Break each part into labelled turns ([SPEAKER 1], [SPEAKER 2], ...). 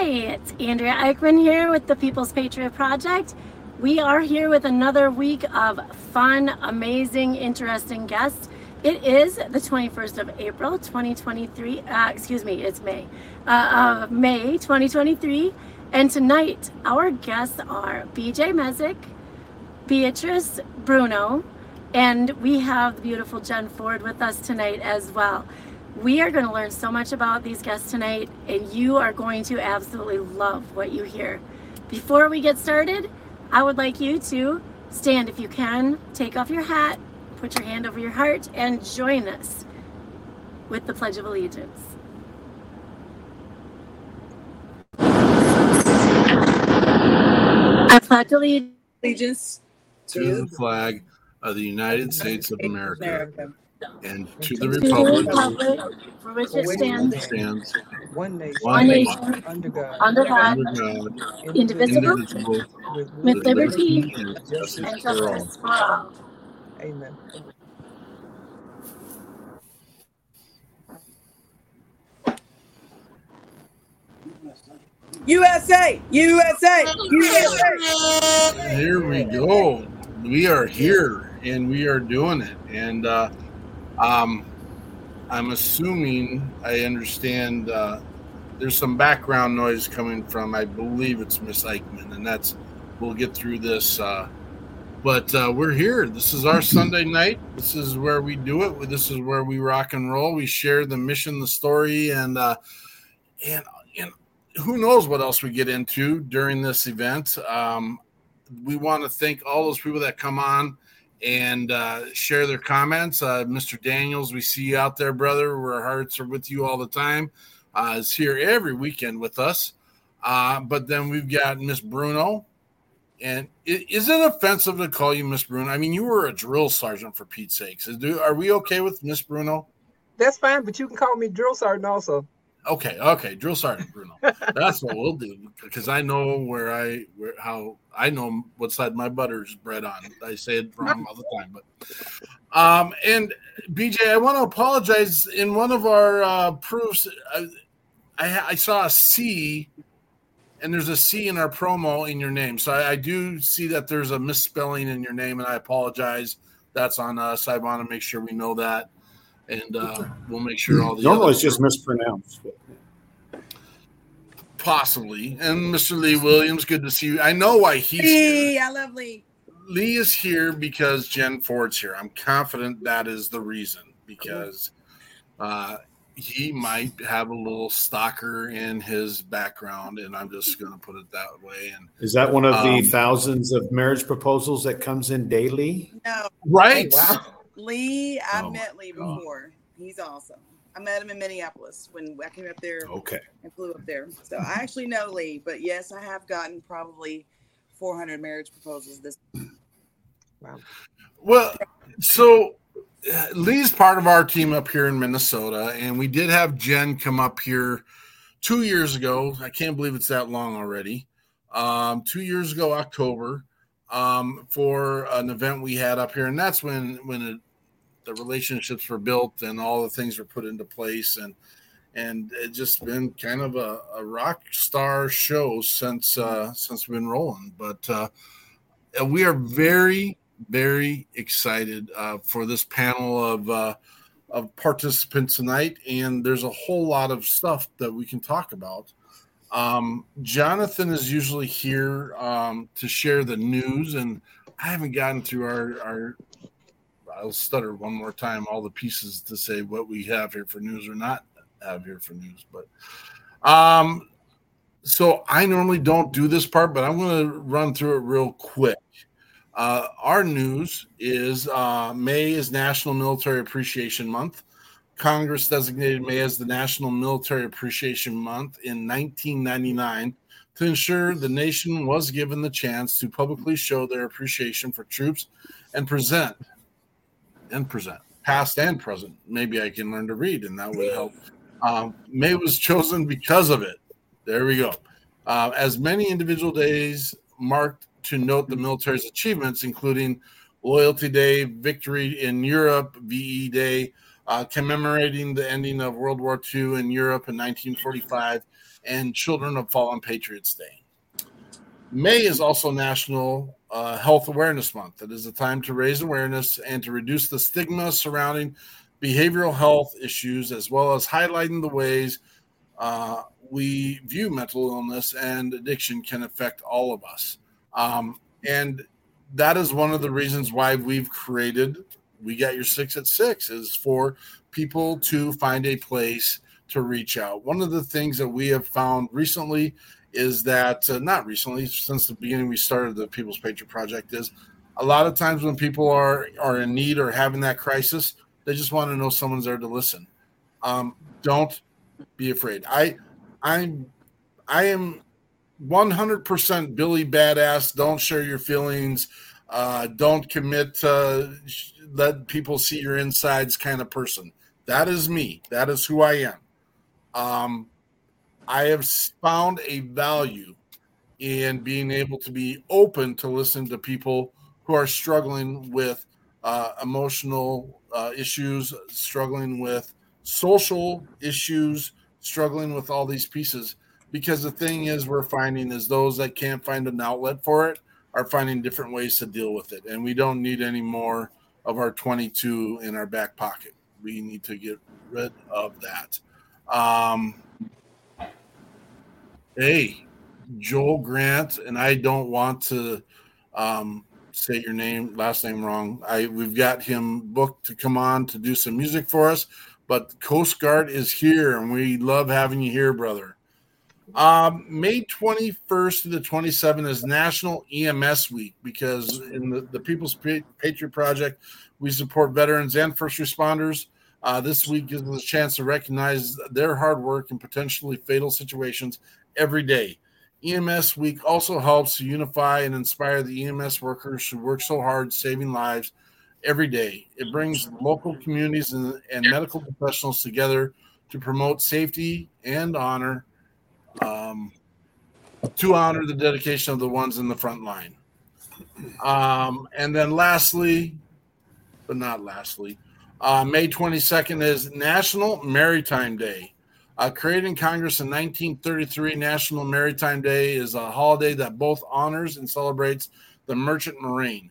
[SPEAKER 1] Hi, it's Andrea Eichmann here with the People's Patriot Project. We are here with another week of fun, amazing, interesting guests. It is the 21st of April, 2023. Uh, excuse me, it's May. Uh, of May 2023. And tonight, our guests are BJ Mezek, Beatrice Bruno, and we have the beautiful Jenn Ford with us tonight as well. We are going to learn so much about these guests tonight, and you are going to absolutely love what you hear. Before we get started, I would like you to stand if you can, take off your hat, put your hand over your heart, and join us with the Pledge of Allegiance. I pledge allegiance
[SPEAKER 2] allegiance
[SPEAKER 3] to the flag of the United States of America
[SPEAKER 2] America,
[SPEAKER 3] and to the republic.
[SPEAKER 1] republic. For which it stands,
[SPEAKER 3] stands.
[SPEAKER 2] One nation,
[SPEAKER 3] one nation.
[SPEAKER 2] under God,
[SPEAKER 1] under God,
[SPEAKER 3] God,
[SPEAKER 1] indivisible,
[SPEAKER 3] indivisible,
[SPEAKER 2] with
[SPEAKER 1] with
[SPEAKER 3] with
[SPEAKER 1] liberty.
[SPEAKER 3] liberty and justice
[SPEAKER 1] and
[SPEAKER 3] for all.
[SPEAKER 1] for all.
[SPEAKER 2] Amen. USA, USA, USA.
[SPEAKER 3] Here we go. We are here and we are doing it. And uh, um, I'm assuming I understand uh, there's some background noise coming from, I believe it's Miss Eichmann, and that's, we'll get through this. Uh, but uh, we're here. This is our Sunday night. This is where we do it. This is where we rock and roll. We share the mission, the story, and uh, and and who knows what else we get into during this event. Um, we want to thank all those people that come on and uh, share their comments. Uh, Mr. Daniels, we see you out there, brother. Our hearts are with you all the time. Uh, is here every weekend with us. Uh, but then we've got Miss Bruno. And is it offensive to call you Miss Bruno? I mean, you were a drill sergeant for Pete's sakes. Are we okay with Miss Bruno?
[SPEAKER 2] That's fine, but you can call me drill sergeant also.
[SPEAKER 3] Okay, okay, drill sergeant Bruno. That's what we'll do because I know where I where how I know what side my butter's bread on. I say it wrong all the time, but um and BJ, I want to apologize. In one of our uh, proofs, I, I I saw a C, and there's a C in our promo in your name. So I, I do see that there's a misspelling in your name, and I apologize. That's on us. I want to make sure we know that, and uh, we'll make sure all the
[SPEAKER 4] Normally
[SPEAKER 3] other
[SPEAKER 4] it's just mispronounced.
[SPEAKER 3] Possibly. And Mr. Lee Williams, good to see you. I know why he's
[SPEAKER 2] Hey,
[SPEAKER 3] here.
[SPEAKER 2] I love Lee.
[SPEAKER 3] Lee is here because Jenn Ford's here. I'm confident that is the reason because uh, he might have a little stalker in his background, and I'm just going to put it that way. And
[SPEAKER 5] Is that one of the
[SPEAKER 3] Um,
[SPEAKER 5] thousands of marriage proposals that comes in daily?
[SPEAKER 4] No,
[SPEAKER 3] right,
[SPEAKER 2] wow.
[SPEAKER 4] Lee, I've
[SPEAKER 5] Oh
[SPEAKER 4] met Lee
[SPEAKER 5] God.
[SPEAKER 4] before. He's awesome. I met him in Minneapolis when I came up there
[SPEAKER 5] Okay.
[SPEAKER 4] and flew up there. So I actually know Lee, but yes, I have gotten probably 400 marriage proposals this.
[SPEAKER 3] Well, so uh, Lee's part of our team up here in Minnesota, and we did have Jenn come up here two years ago. I can't believe it's that long already. Um, two years ago, October, um, for an event we had up here, and that's when when it, the relationships were built and all the things were put into place, and and it's just been kind of a, a rock star show since uh, since we've been rolling. But uh, we are very very excited uh, for this panel of uh, of participants tonight, and there's a whole lot of stuff that we can talk about. Um, Jonathan is usually here um, to share the news, and I haven't gotten through our, our I'll stutter one more time all the pieces to say what we have here for news or not have here for news, but um, so I normally don't do this part, but I'm going to run through it real quick. Uh, our news is uh, May is National Military Appreciation Month. Congress designated May as the National Military Appreciation Month in 1999 to ensure the nation was given the chance to publicly show their appreciation for troops and present and present past and present. Maybe I can learn to read, and that would help. Um, May was chosen because of it. There we go. Uh, as many individual days marked to note the military's achievements, including Loyalty Day, Victory in Europe, VE Day, uh, commemorating the ending of World War II in Europe in 1945, and Children of Fallen Patriots Day. May is also National uh, Health Awareness Month. It is a time to raise awareness and to reduce the stigma surrounding behavioral health issues, as well as highlighting the ways uh, we view mental illness and addiction can affect all of us. Um, and that is one of the reasons why we've created We Got Your Six at Six is for people to find a place to reach out. One of the things that we have found recently is that, uh, not recently, since the beginning we started the People's Patriot Project, is a lot of times when people are, are in need or having that crisis, they just want to know someone's there to listen. Um, don't be afraid. I, I'm, I am 100% Billy Badass. Don't share your feelings. Uh, don't commit. Uh, let people see your insides kind of person. That is me. That is who I am. Um, I have found a value in being able to be open to listen to people who are struggling with uh, emotional uh, issues, struggling with social issues, struggling with all these pieces. Because the thing is, we're finding is those that can't find an outlet for it are finding different ways to deal with it. And we don't need any more of our 22 in our back pocket. We need to get rid of that. Um, hey, Joel Grant, and I don't want to um, say your name, last name wrong. I we've got him booked to come on to do some music for us, but Coast Guard is here, and we love having you here, brother. Um, May 21st to the 27th is National EMS Week because in the, the People's Patriot Project, we support veterans and first responders. Uh, this week gives us a chance to recognize their hard work in potentially fatal situations every day. EMS Week also helps to unify and inspire the EMS workers who work so hard saving lives every day. It brings local communities and, and medical professionals together to promote safety and honor um, to honor the dedication of the ones in the front line. Um, and then lastly, but not lastly, uh, May 22nd is National Maritime Day. Uh, created in Congress in 1933, National Maritime Day is a holiday that both honors and celebrates the merchant marine.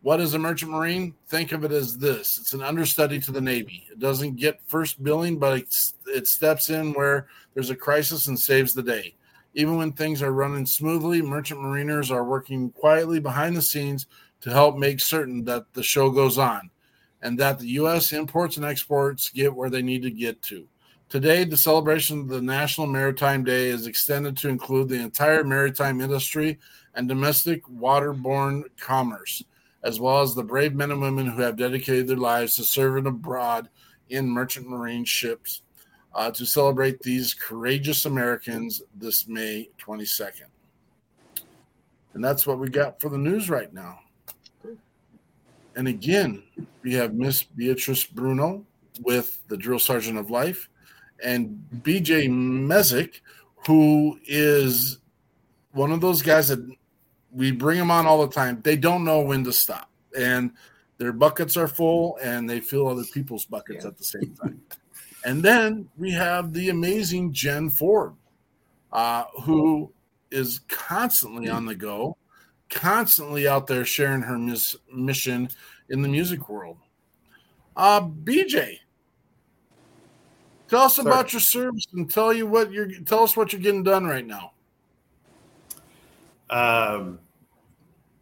[SPEAKER 3] What is a merchant marine? Think of it as this it's an understudy to the Navy. It doesn't get first billing, but it, it steps in where there's a crisis and saves the day. Even when things are running smoothly, merchant mariners are working quietly behind the scenes to help make certain that the show goes on and that the U.S. imports and exports get where they need to get to. Today, the celebration of the National Maritime Day is extended to include the entire maritime industry and domestic waterborne commerce, as well as the brave men and women who have dedicated their lives to serving abroad in merchant marine ships uh, to celebrate these courageous Americans this May 22nd. And that's what we got for the news right now. And again, we have Miss Beatrice Bruno with the Drill Sergeant of Life and BJ Mezek, who is one of those guys that we bring them on all the time. They don't know when to stop, and their buckets are full, and they fill other people's buckets at the same time. And then we have the amazing Jenn Ford, uh, who is constantly on the go, constantly out there sharing her mis- mission in the music world. Uh, BJ, tell us
[SPEAKER 5] Sir.
[SPEAKER 3] about your service and tell you what you're tell us what you're getting done right now.
[SPEAKER 5] Um,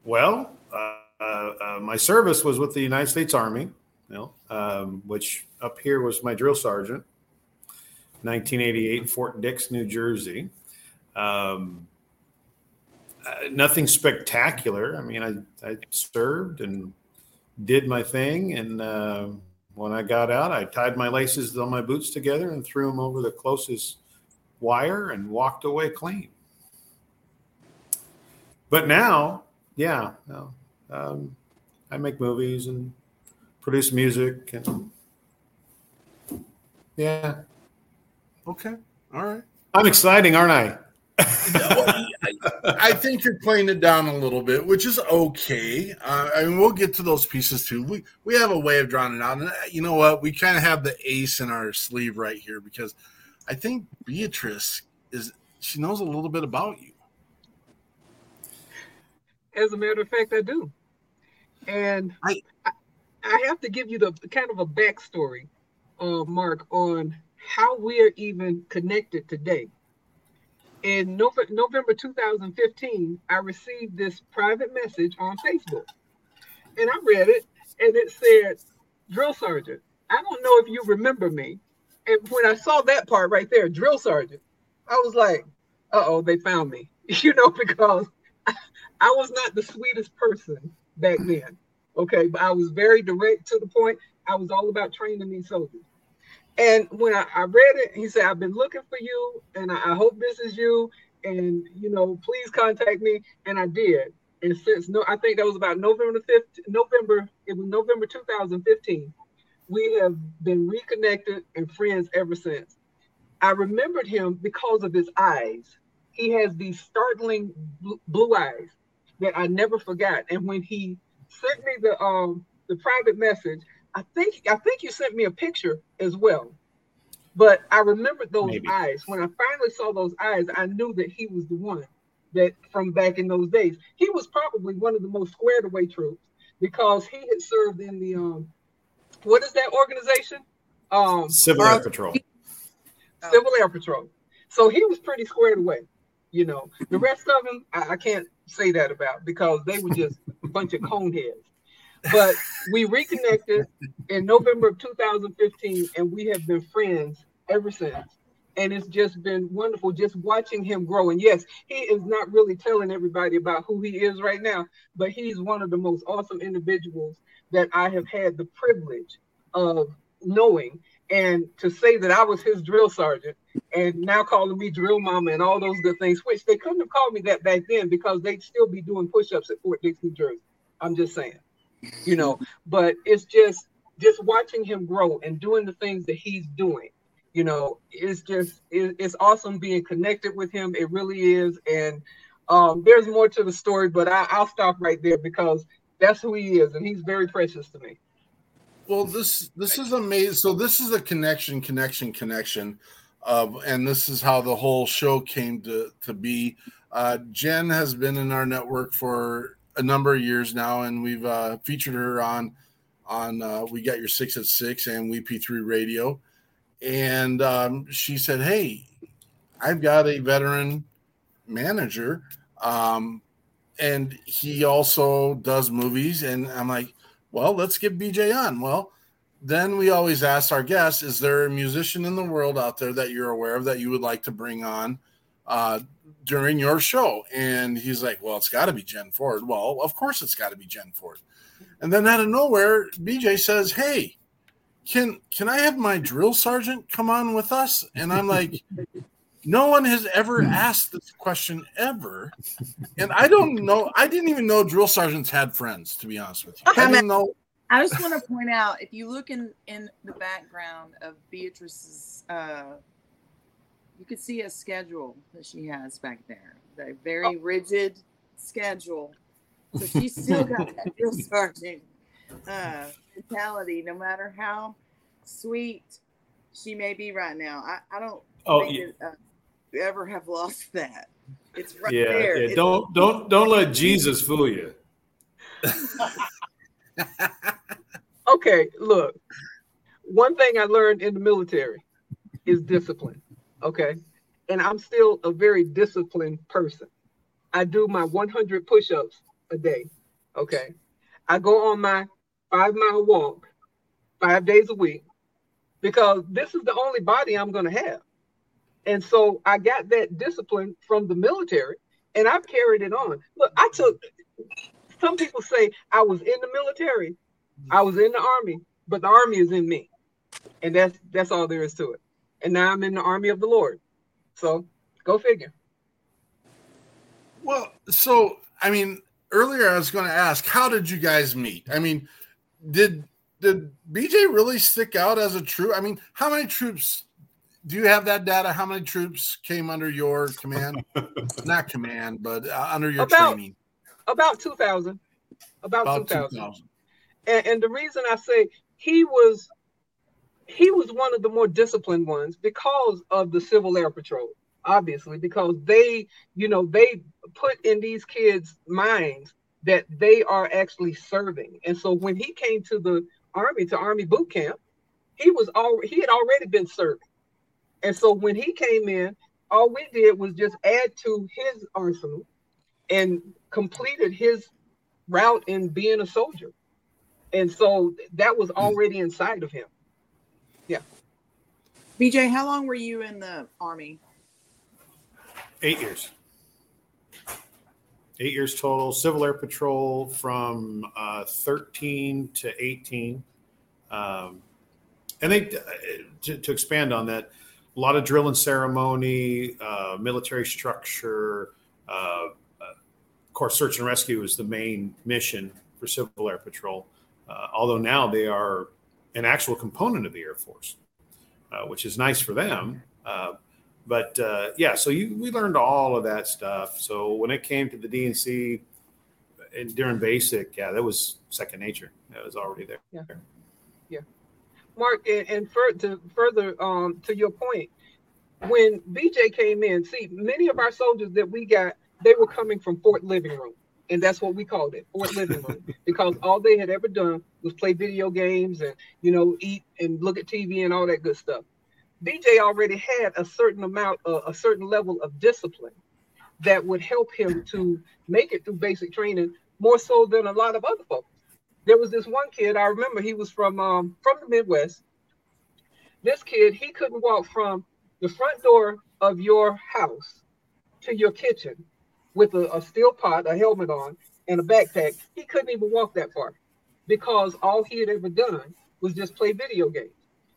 [SPEAKER 5] well, uh, uh, uh, my service was with the United States Army, you know, um, which up here was my drill sergeant, 1988, Fort Dix, New Jersey. Um, uh, nothing spectacular. I mean, I, I served and did my thing. And uh, when I got out, I tied my laces on my boots together and threw them over the closest wire and walked away clean. But now, yeah, no, um, I make movies and produce music and yeah,
[SPEAKER 3] Okay, all right.
[SPEAKER 5] I'm exciting, aren't I?
[SPEAKER 3] I think you're playing it down a little bit, which is okay. Uh, I mean, we'll get to those pieces too. We we have a way of drawing it out, and uh, you know what? We kind of have the ace in our sleeve right here because I think Beatrice is she knows a little bit about you.
[SPEAKER 2] As a matter of fact, I do. And
[SPEAKER 3] I-
[SPEAKER 2] I, I have to give you the kind of a backstory, uh, Mark, on how we're even connected today. In November, November 2015, I received this private message on Facebook. And I read it, and it said, Drill Sergeant, I don't know if you remember me. And when I saw that part right there, Drill Sergeant, I was like, uh oh, they found me. You know, because I was not the sweetest person back then. Okay, but I was very direct to the point. I was all about training these soldiers. And when I, I read it, he said, I've been looking for you, and I, I hope this is you. And you know, please contact me. And I did. And since no, I think that was about November 5th, November, it was November 2015. We have been reconnected and friends ever since. I remembered him because of his eyes. He has these startling blue eyes that I never forgot. And when he sent me the um the private message, I think I think you sent me a picture as well. But I remembered those
[SPEAKER 5] Maybe.
[SPEAKER 2] eyes. When I finally saw those eyes, I knew that he was the one that from back in those days. He was probably one of the most squared away troops because he had served in the um what is that organization? Um
[SPEAKER 5] Civil Air Patrol.
[SPEAKER 2] Civil Air Patrol. So he was pretty squared away. You know, the rest of them, I, I can't say that about because they were just a bunch of coneheads. But we reconnected in November of 2015, and we have been friends ever since. And it's just been wonderful just watching him grow. And yes, he is not really telling everybody about who he is right now, but he's one of the most awesome individuals that I have had the privilege of knowing. And to say that I was his drill sergeant and now calling me drill mama and all those good things, which they couldn't have called me that back then because they'd still be doing push-ups at Fort Dix, New Jersey. I'm just saying, you know, but it's just just watching him grow and doing the things that he's doing, you know, it's just it, it's awesome being connected with him. It really is. And um, there's more to the story, but I, I'll stop right there because that's who he is, and he's very precious to me.
[SPEAKER 3] Well, this this is amazing. So this is a connection, connection, connection of, and this is how the whole show came to to be. Uh, Jenn has been in our network for a number of years now, and we've uh, featured her on on uh, we got your six at six and we P3 radio, and um, she said, "Hey, I've got a veteran manager." Um, and he also does movies and i'm like well let's get bj on well then we always ask our guests, is there a musician in the world out there that you're aware of that you would like to bring on uh, during your show? And he's like, well, it's got to be Jenn Ford. Well, of course it's got to be Jenn Ford. And then out of nowhere, BJ says, hey, can can I have my drill sergeant come on with us? And I'm like, no one has ever asked this question ever. And I don't know. I didn't even know drill sergeants had friends, to be honest with you. I didn't know.
[SPEAKER 4] I just want to point out if you look in in the background of Beatrice's, uh, you could see a schedule that she has back there. A very oh. rigid schedule. So she's still got that drill sergeant uh, mentality, no matter how sweet she may be right now. I, I don't oh, think yeah. it, uh, ever have lost that. It's right
[SPEAKER 5] yeah,
[SPEAKER 4] there.
[SPEAKER 5] Yeah, don't don't don't let Jesus fool you.
[SPEAKER 2] okay, look. One thing I learned in the military is discipline. Okay. And I'm still a very disciplined person. I do my 100 push ups a day. Okay. I go on my five mile walk five days a week because this is the only body I'm going to have. And so I got that discipline from the military and I've carried it on. Look, I took some people say I was in the military, I was in the army, but the army is in me. And that's that's all there is to it. And now I'm in the army of the Lord. So go figure.
[SPEAKER 3] Well, so I mean, earlier I was going to ask, how did you guys meet? I mean, did did BJ really stick out as a troop? I mean, how many troops do you have that data? How many troops came under your command? Not command, but uh, under your
[SPEAKER 2] about,
[SPEAKER 3] training?
[SPEAKER 2] About 2,000. About, about 2,000. and, and the reason I say he was he was one of the more disciplined ones because of the Civil Air Patrol, obviously, because they, you know, they put in these kids' minds that they are actually serving. And so when he came to the army, to Army boot camp, he was all he had already been serving. And so when he came in, all we did was just add to his arsenal and completed his route in being a soldier. And so that was already inside of him. Yeah.
[SPEAKER 4] BJ, how long were you in the army?
[SPEAKER 5] Eight years. Eight years total. Civil Air Patrol from uh, 13 to 18. Um, and they, uh, to, to expand on that, a lot of drill and ceremony, uh, military structure. Uh, of course, search and rescue is the main mission for Civil Air Patrol. Uh, although now they are an actual component of the Air Force, uh, which is nice for them. Uh, but uh, yeah, so you, we learned all of that stuff. So when it came to the D&C and during basic, yeah, that was second nature. That was already there.
[SPEAKER 2] Yeah. Yeah. Mark, and, and for, to further um, to your point, when BJ came in, see, many of our soldiers that we got, they were coming from Fort Living Room. And that's what we called it, Fort Living Room, because all they had ever done was play video games and, you know, eat and look at TV and all that good stuff. BJ already had a certain amount, of, a certain level of discipline that would help him to make it through basic training more so than a lot of other folks there was this one kid I remember he was from um, from the Midwest. This kid he couldn't walk from the front door of your house to your kitchen with a, a steel pot, a helmet on, and a backpack. He couldn't even walk that far because all he had ever done was just play video games.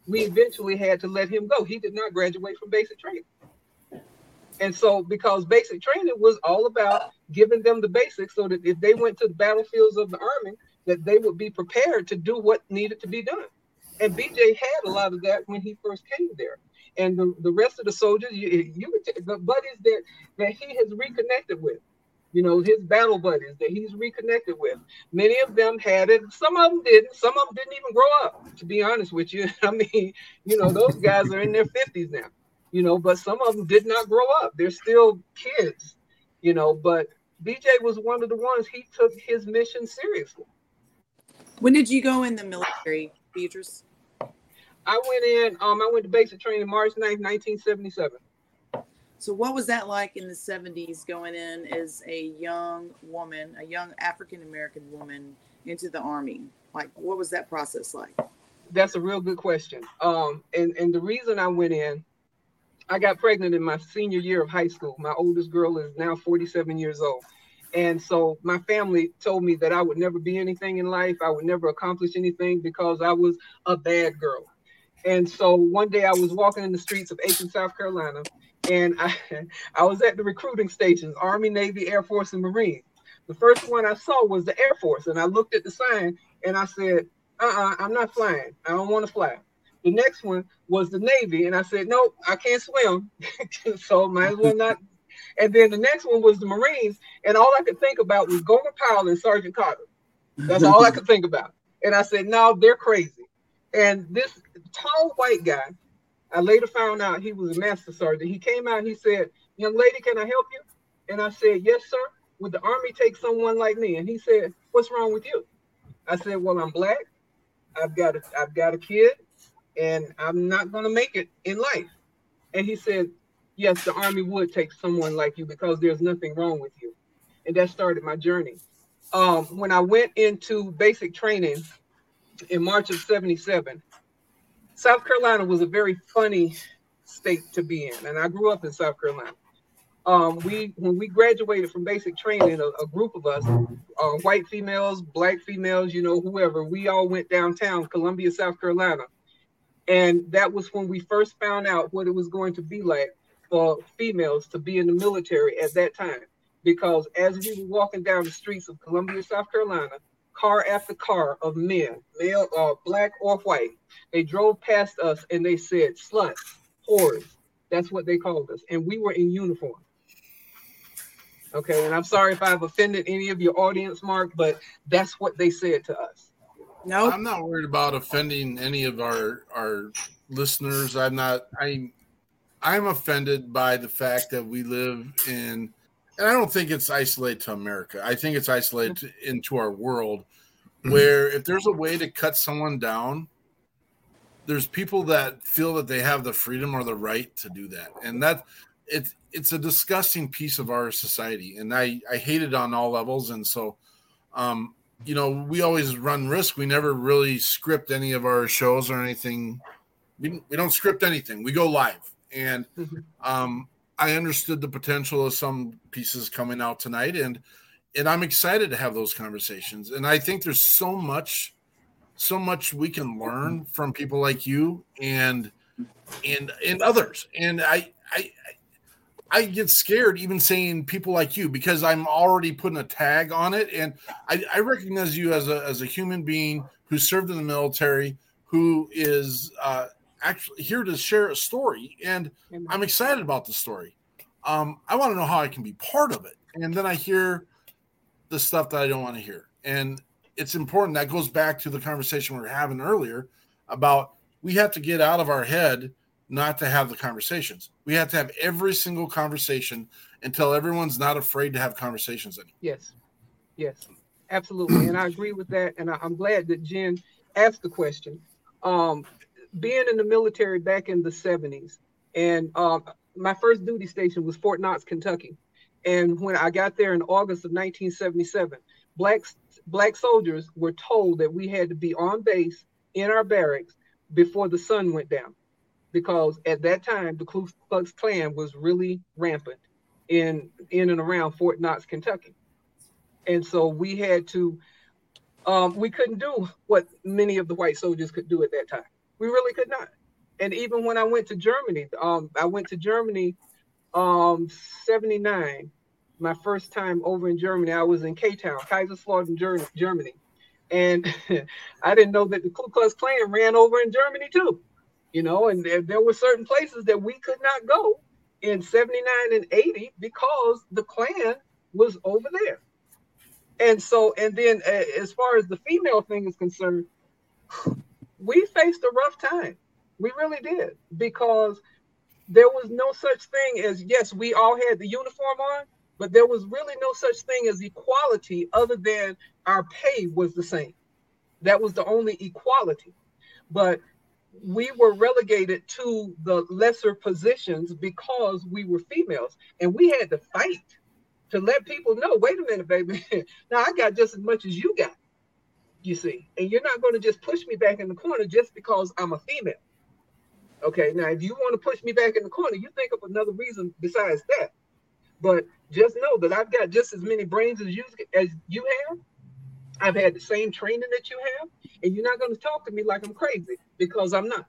[SPEAKER 2] We eventually had to let him go. He did not graduate from basic training. And so, because basic training was all about giving them the basics so that if they went to the battlefields of the army, that they would be prepared to do what needed to be done. And BJ had a lot of that when he first came there. And the, the rest of the soldiers, you, you the buddies that, that he has reconnected with, you know, his battle buddies that he's reconnected with. Many of them had it. Some of them didn't. Some of them didn't even grow up, to be honest with you. I mean, you know, those guys are in their 50s now, you know, but some of them did not grow up. They're still kids, you know, but BJ was one of the ones he took his mission seriously.
[SPEAKER 4] When did you go in the military, Beatrice?
[SPEAKER 2] I went in, um, I went to basic training March 9th, 1977.
[SPEAKER 4] So what was that like in the 70s going in as a young woman, a young African American woman into the army? Like what was that process like?
[SPEAKER 2] that's a real good question. Um, and and the reason I went in, I got pregnant in my senior year of high school. My oldest girl is now 47 years old. And so my family told me that I would never be anything in life. I would never accomplish anything because I was a bad girl. And so one day I was walking in the streets of Aiken, South Carolina, and I, I was at the recruiting stations, Army, Navy, Air Force, and Marine. The first one I saw was the Air Force, and I looked at the sign and I said, uh-uh, I'm not flying. I don't want to fly. The next one was the Navy, and I said, nope, I can't swim, so might as well not. And then the next one was the Marines, and all I could think about was Gomer Pyle and Sergeant Carter. That's all I could think about. And I said, no, they're crazy. And this tall white guy, I later found out he was a master sergeant. He came out and he said, Young lady, can I help you? And I said, Yes, sir. Would the army take someone like me? And he said, What's wrong with you? I said, Well, I'm black. I've got a I've got a kid and I'm not gonna make it in life. And he said, Yes, the army would take someone like you because there's nothing wrong with you. And that started my journey. Um, when I went into basic training in March of 77, South Carolina was a very funny state to be in. And I grew up in South Carolina. Um, we when we graduated from basic training, a, a group of us, uh, white females, black females, you know, whoever, we all went downtown, Columbia, South Carolina, and that was when we first found out what it was going to be like for females to be in the military at that time. Because as we were walking down the streets of Columbia, South Carolina, car after car of men, male, uh, black or white, they drove past us and they said, "Sluts, whores." That's what they called us, and we were in uniform. Okay, and I'm sorry if I've offended any of your audience, Mark, but that's what they said to us.
[SPEAKER 4] No,
[SPEAKER 3] I'm not worried about offending any of our our listeners. I'm not. I'm I'm offended by the fact that we live in, and I don't think it's isolated to America. I think it's isolated to, into our world, where if there's a way to cut someone down, there's people that feel that they have the freedom or the right to do that, and that it's it's a disgusting piece of our society, and I I hate it on all levels, and so. Um, you know, we always run risk. We never really script any of our shows or anything. We, we don't script anything. We go live. And um, I understood the potential of some pieces coming out tonight, and and I'm excited to have those conversations. And I think there's so much, so much we can learn from people like you and and and others. And I I I get scared even saying people like you because I'm already putting a tag on it, and I, I recognize you as a as a human being who served in the military, who is uh, actually here to share a story, and I'm excited about the story. Um, I want to know how I can be part of it, and then I hear the stuff that I don't want to hear, and it's important. That goes back to the conversation we were having earlier about we have to get out of our head not to have the conversations. We have to have every single conversation until everyone's not afraid to have conversations anymore.
[SPEAKER 2] Yes, yes, absolutely, and I agree with that. And I, I'm glad that Jenn asked the question. Um, being in the military back in the 70s, and um, my first duty station was Fort Knox, Kentucky. And when I got there in August of 1977, black black soldiers were told that we had to be on base in our barracks before the sun went down because at that time the Ku Klux Klan was really rampant in in and around Fort Knox, Kentucky, and so we had to. Um, we couldn't do what many of the white soldiers could do at that time. We really could not. And even when I went to Germany, um, I went to Germany, um, '79. My first time over in Germany, I was in K Town, Kaiserslautern, Germany, and I didn't know that the Ku Klux Klan ran over in Germany too you know, and there, there were certain places that we could not go in 79 and 80 because the Klan was over there. And so, and then uh, as far as the female thing is concerned, we faced a rough time. We really did because there was no such thing as, yes, we all had the uniform on, but there was really no such thing as equality other than our pay was the same. That was the only equality. But we were relegated to the lesser positions because we were females and we had to fight to let people know wait a minute baby now i got just as much as you got You see, and you're not going to just push me back in the corner just because I'm a female. Okay, now if you want to push me back in the corner, you think of another reason besides that. But just know that I've got just as many brains as you as you have. I've had the same training that you have, and you're not going to talk to me like I'm crazy because I'm not.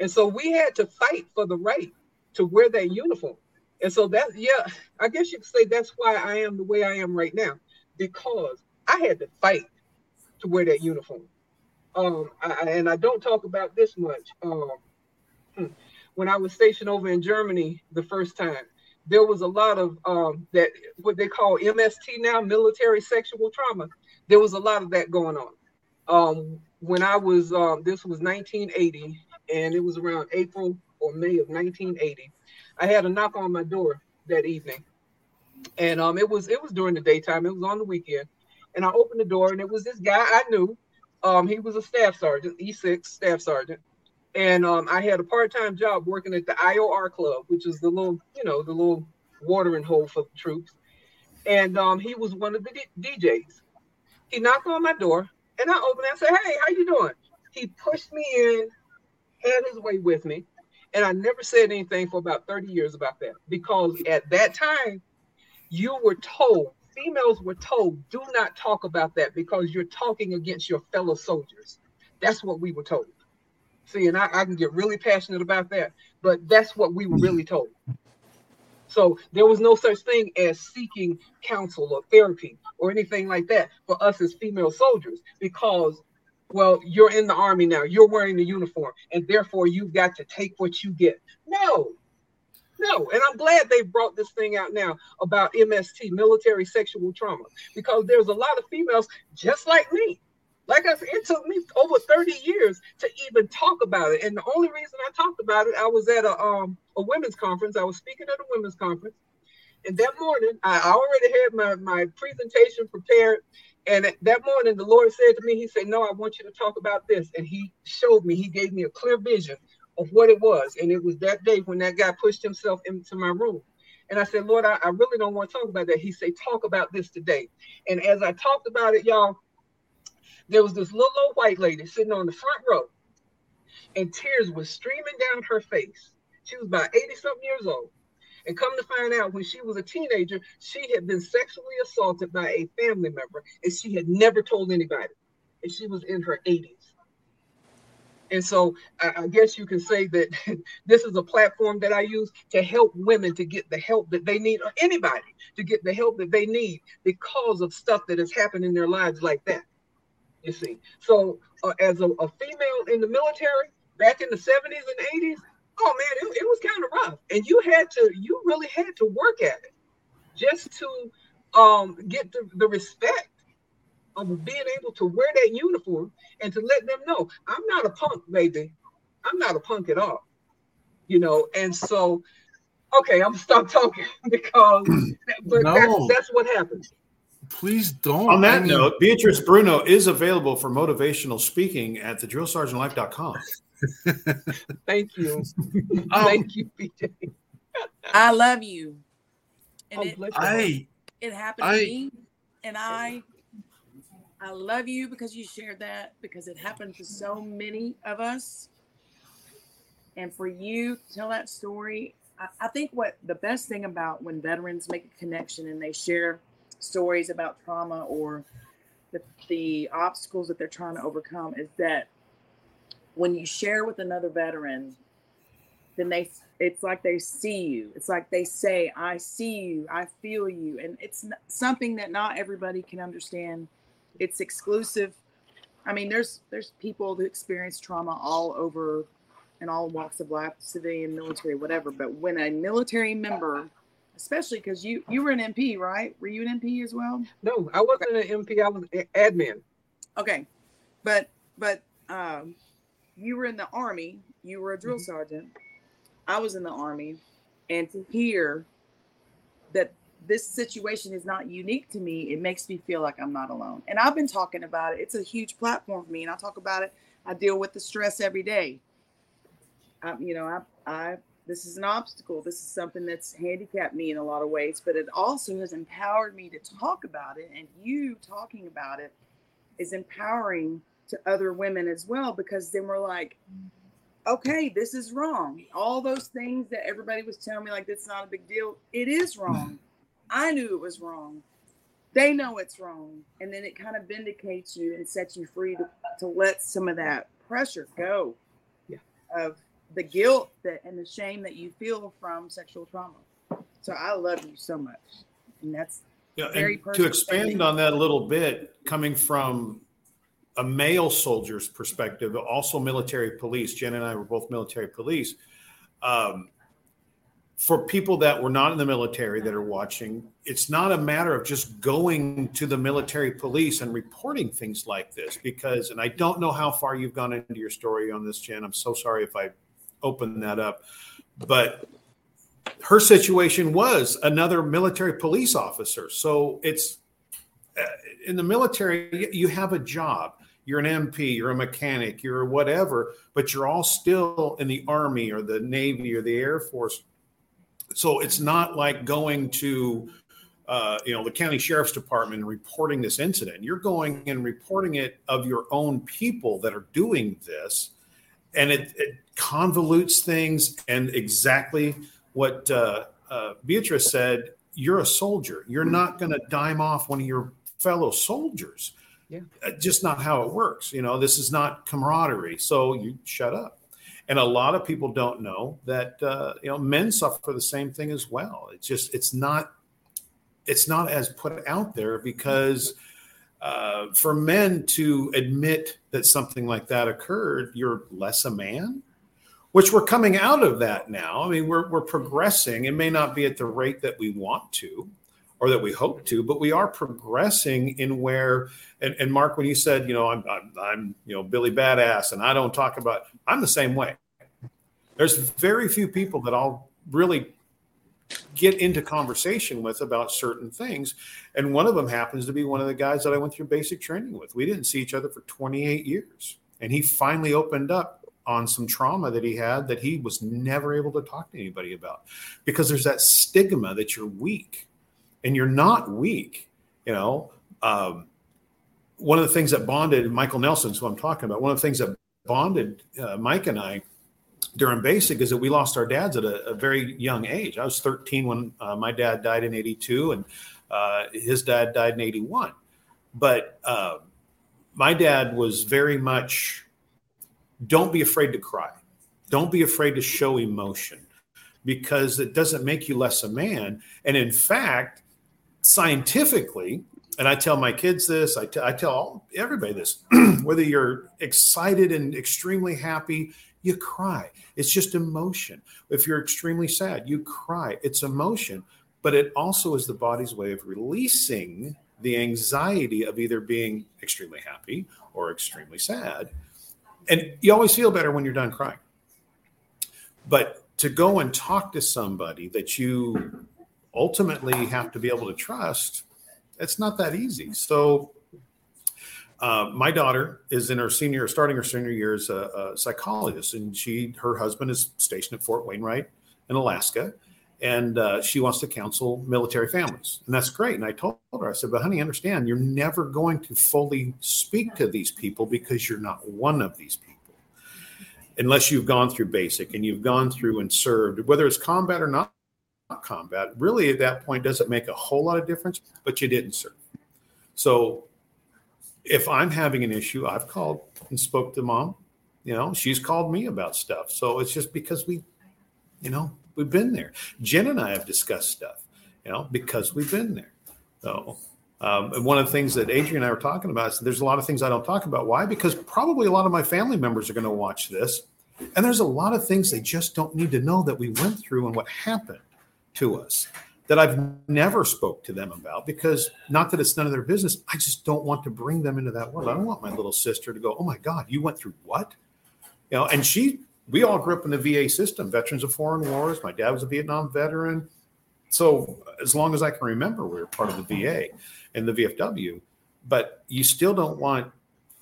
[SPEAKER 2] And so we had to fight for the right to wear that uniform. And so that, yeah, I guess you could say that's why I am the way I am right now, because I had to fight to wear that uniform. Um, I, and I don't talk about this much. Um, hmm, when I was stationed over in Germany the first time, there was a lot of um, that what they call MST now, military sexual trauma. There was a lot of that going on. Um, when I was, um, this was 1980, and it was around April or May of 1980. I had a knock on my door that evening, and um, it was it was during the daytime. It was on the weekend, and I opened the door, and it was this guy I knew. Um, he was a staff sergeant, E6 staff sergeant, and um, I had a part-time job working at the IOR club, which is the little, you know, the little watering hole for the troops. And um, he was one of the D- DJs. He knocked on my door, and I opened it and said, "Hey, how you doing?" He pushed me in, had his way with me, and I never said anything for about 30 years about that because at that time, you were told, females were told, do not talk about that because you're talking against your fellow soldiers. That's what we were told. See, and I, I can get really passionate about that, but that's what we were really told. So there was no such thing as seeking counsel or therapy or anything like that for us as female soldiers because, well, you're in the army now, you're wearing the uniform, and therefore you've got to take what you get. No, no, and I'm glad they brought this thing out now about MST, military sexual trauma, because there's a lot of females just like me like I said, it took me over 30 years to even talk about it. And the only reason I talked about it, I was at a um a women's conference. I was speaking at a women's conference. And that morning, I already had my, my presentation prepared. And that morning, the Lord said to me, He said, No, I want you to talk about this. And He showed me, He gave me a clear vision of what it was. And it was that day when that guy pushed himself into my room. And I said, Lord, I, I really don't want to talk about that. He said, Talk about this today. And as I talked about it, y'all, there was this little old white lady sitting on the front row, and tears were streaming down her face. She was about 80 something years old. And come to find out, when she was a teenager, she had been sexually assaulted by a family member, and she had never told anybody. And she was in her 80s. And so I, I guess you can say that this is a platform that I use to help women to get the help that they need, or anybody to get the help that they need because of stuff that has happened in their lives like that. You see, so uh, as a, a, female in the military back in the 70s and 80s, oh man, it, it was kind of rough. And you had to, you really had to work at it just to um, get the, the respect of being able to wear that uniform and to let them know I'm not a punk, baby. I'm not a punk at all. You know, and so okay, I'm gonna stop talking because but no. that's, that's what happens.
[SPEAKER 3] Please don't.
[SPEAKER 5] On that I mean, note, Beatrice Bruno is available for motivational speaking at thedrillsergeantlife.com.
[SPEAKER 2] Thank you. Um, Thank you, BJ.
[SPEAKER 4] I love you.
[SPEAKER 3] And oh, it, I,
[SPEAKER 4] it happened I, to me. And I I love you because you shared that because it happened to so many of us. And for you to tell that story, I, I think what the best thing about when veterans make a connection and they share stories about trauma or the, the obstacles that they're trying to overcome is that when you share with another veteran then they it's like they see you. It's like they say i see you. I feel you. And it's something that not everybody can understand it's exclusive i mean there's there's people who experience trauma all over in all walks of life civilian military whatever but when a military member especially because you you were an MP, right? Were you an MP as well?
[SPEAKER 2] No, I wasn't okay. an MP. I was an admin.
[SPEAKER 4] Okay, but but um, you were in the army. You were a drill mm-hmm. sergeant. I was in the army, and to hear that this situation is not unique to me, it makes me feel like I'm not alone. And I've been talking about it. It's a huge platform for me, and I talk about it. I deal with the stress every day. I, you know, I I this is an obstacle. This is something that's handicapped me in a lot of ways, but it also has empowered me to talk about it. And you talking about it is empowering to other women as well because then we're like, okay, this is wrong. All those things that everybody was telling me, like, that's not a big deal. It is wrong. I knew it was wrong. They know it's wrong. And then it kind of vindicates you and sets you free to, to let some of that pressure go
[SPEAKER 2] Yeah.
[SPEAKER 4] of the guilt that and the shame that you feel from sexual trauma. So I love you so much. And that's
[SPEAKER 5] Yeah,
[SPEAKER 4] very
[SPEAKER 5] and to expand
[SPEAKER 4] thing.
[SPEAKER 5] on that a little bit, coming from a male soldier's perspective, also military police. Jenn and I were both military police. Um, for people that were not in the military that are watching, it's not a matter of just going to the military police and reporting things like this because, and I don't know how far you've gone into your story on this, Jenn. I'm so sorry if I opened that up, but her situation was another military police officer. So it's uh, in the military, you have a job. You're an MP, you're a mechanic, you're whatever, but you're all still in the Army or the Navy or the Air Force. So it's not like going to, uh, you know, the county sheriff's department and reporting this incident. You're going and reporting it of your own people that are doing this, and it, it convolutes things. And exactly what uh, uh, Beatrice said, you're a soldier. You're not going to dime off one of your fellow soldiers.
[SPEAKER 2] Yeah.
[SPEAKER 5] Just not how it works. You know, this is not camaraderie. So you shut up. And a lot of people don't know that uh, you know men suffer the same thing as well. It's just it's not it's not as put out there because uh, for men to admit that something like that occurred, you're less a man which we're coming out of that now. I mean, we're, we're progressing. It may not be at the rate that we want to or that we hope to, but we are progressing in where, and, and Mark, when you said, you know, I'm, I'm, I'm, you know, Billy Badass and I don't talk about, I'm the same way. There's very few people that I'll really get into conversation with about certain things. And one of them happens to be one of the guys that I went through basic training with. We didn't see each other for 28 years. And he finally opened up on some trauma that he had that he was never able to talk to anybody about because there's that stigma that you're weak and you're not weak you know um, one of the things that bonded michael nelson's who i'm talking about one of the things that bonded uh, mike and i during basic is that we lost our dads at a, a very young age i was 13 when uh, my dad died in 82 and uh, his dad died in 81 but uh, my dad was very much don't be afraid to cry. Don't be afraid to show emotion because it doesn't make you less a man. And in fact, scientifically, and I tell my kids this, I, t- I tell everybody this, whether you're excited and extremely happy, you cry. It's just emotion. If you're extremely sad, you cry. It's emotion, but it also is the body's way of releasing the anxiety of either being extremely happy or extremely sad and you always feel better when you're done crying. But to go and talk to somebody that you ultimately have to be able to trust, it's not that easy. So, uh, my daughter is in her senior, starting her senior year as a, a psychologist, and she, her husband is stationed at Fort Wainwright in Alaska, and uh, she wants to counsel military families, and that's great. And I told her, I said, "But honey, understand, you're never going to fully speak to these people because you're not one of these people, unless you've gone through basic and you've gone through and served, whether it's combat or not, not combat. Really, at that point, doesn't make a whole lot of difference. But you didn't serve, so." If I'm having an issue, I've called and spoke to mom. You know, she's called me about stuff. So it's just because we, you know, we've been there. Jenn and I have discussed stuff, you know, because we've been there. So, um, and one of the things that Adrian and I were talking about is there's a lot of things I don't talk about. Why? Because probably a lot of my family members are going to watch this, and there's a lot of things they just don't need to know that we went through and what happened to us that I've never spoke to them about because not that it's none of their business. I just don't want to bring them into that world. I don't want my little sister to go, "Oh my God, you went through what?" You know, and she we all grew up in the VA system, veterans of foreign wars. My dad was a Vietnam veteran. So as long as I can remember, we were part of the VA and the VFW. But you still don't want,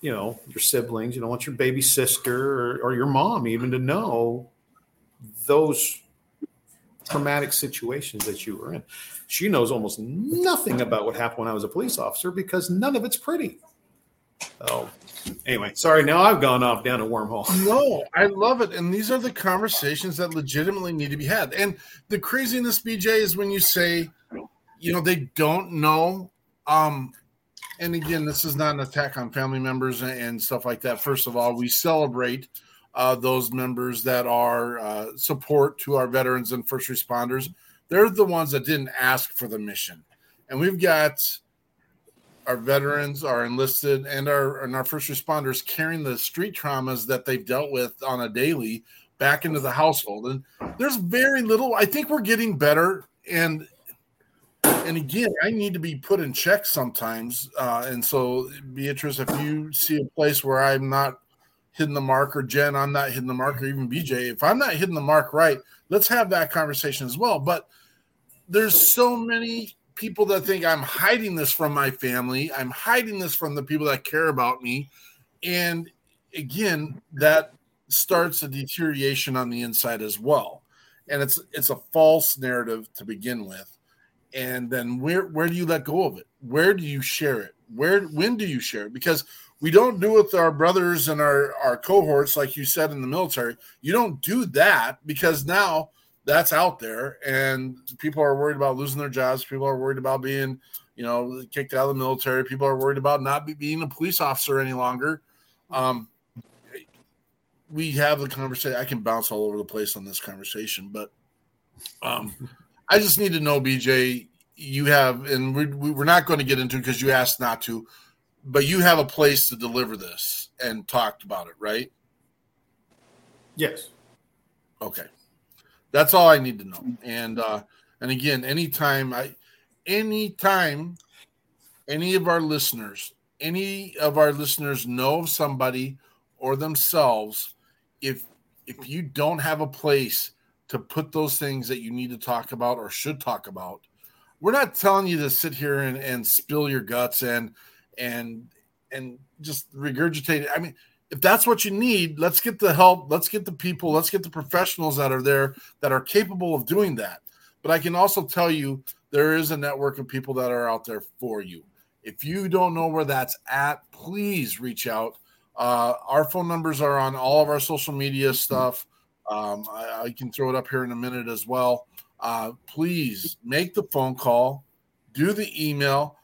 [SPEAKER 5] you know, your siblings, you don't want your baby sister or, or your mom even to know those traumatic situations that you were in. She knows almost nothing about what happened when I was a police officer because none of it's pretty. Oh, anyway, sorry. Now I've gone off down a wormhole.
[SPEAKER 3] No, I love it. And these are the conversations that legitimately need to be had. And the craziness, BJ, is when you say, you know, they don't know. Um, and again, this is not an attack on family members and stuff like that. First of all, we celebrate uh, those members that are uh, support to our veterans and first responders. They're the ones that didn't ask for the mission. And we've got our veterans, our enlisted, and our and our first responders carrying the street traumas that they've dealt with on a daily back into the household. And there's very little. I think we're getting better. And and again, I need to be put in check sometimes. Uh, and so, Beatrice, if you see a place where I'm not hitting the mark, or Jenn, I'm not hitting the mark, or even BJ, if I'm not hitting the mark right, let's have that conversation as well. But there's so many people that think I'm hiding this from my family. I'm hiding this from the people that care about me. And again, that starts a deterioration on the inside as well. And it's it's a false narrative to begin with. And then where where do you let go of it? Where do you share it? Where when do you share it? Because we don't do it with our brothers and our, our cohorts, like you said in the military. You don't do that because now that's out there and people are worried about losing their jobs. People are worried about being you know kicked out of the military. People are worried about not be, being a police officer any longer. Um, we have the conversation. I can bounce all over the place on this conversation but um, i just need to know bj you have and we're, we're not going to get into because you asked not to but you have a place to deliver this and talked about it right?
[SPEAKER 5] Yes.
[SPEAKER 3] Okay. That's all I need to know. And uh, and again, anytime I, anytime, any of our listeners, any of our listeners know of somebody or themselves, if if you don't have a place to put those things that you need to talk about or should talk about, we're not telling you to sit here and, and spill your guts and and and just regurgitate it. I mean, if that's what you need, let's get the help, let's get the people, let's get the professionals that are there that are capable of doing that. But I can also tell you there is a network of people that are out there for you. If you don't know where that's at, please reach out. Uh, our phone numbers are on all of our social media stuff. Um, I, I, can throw it up here in a minute as well. Uh, please make the phone call, do the email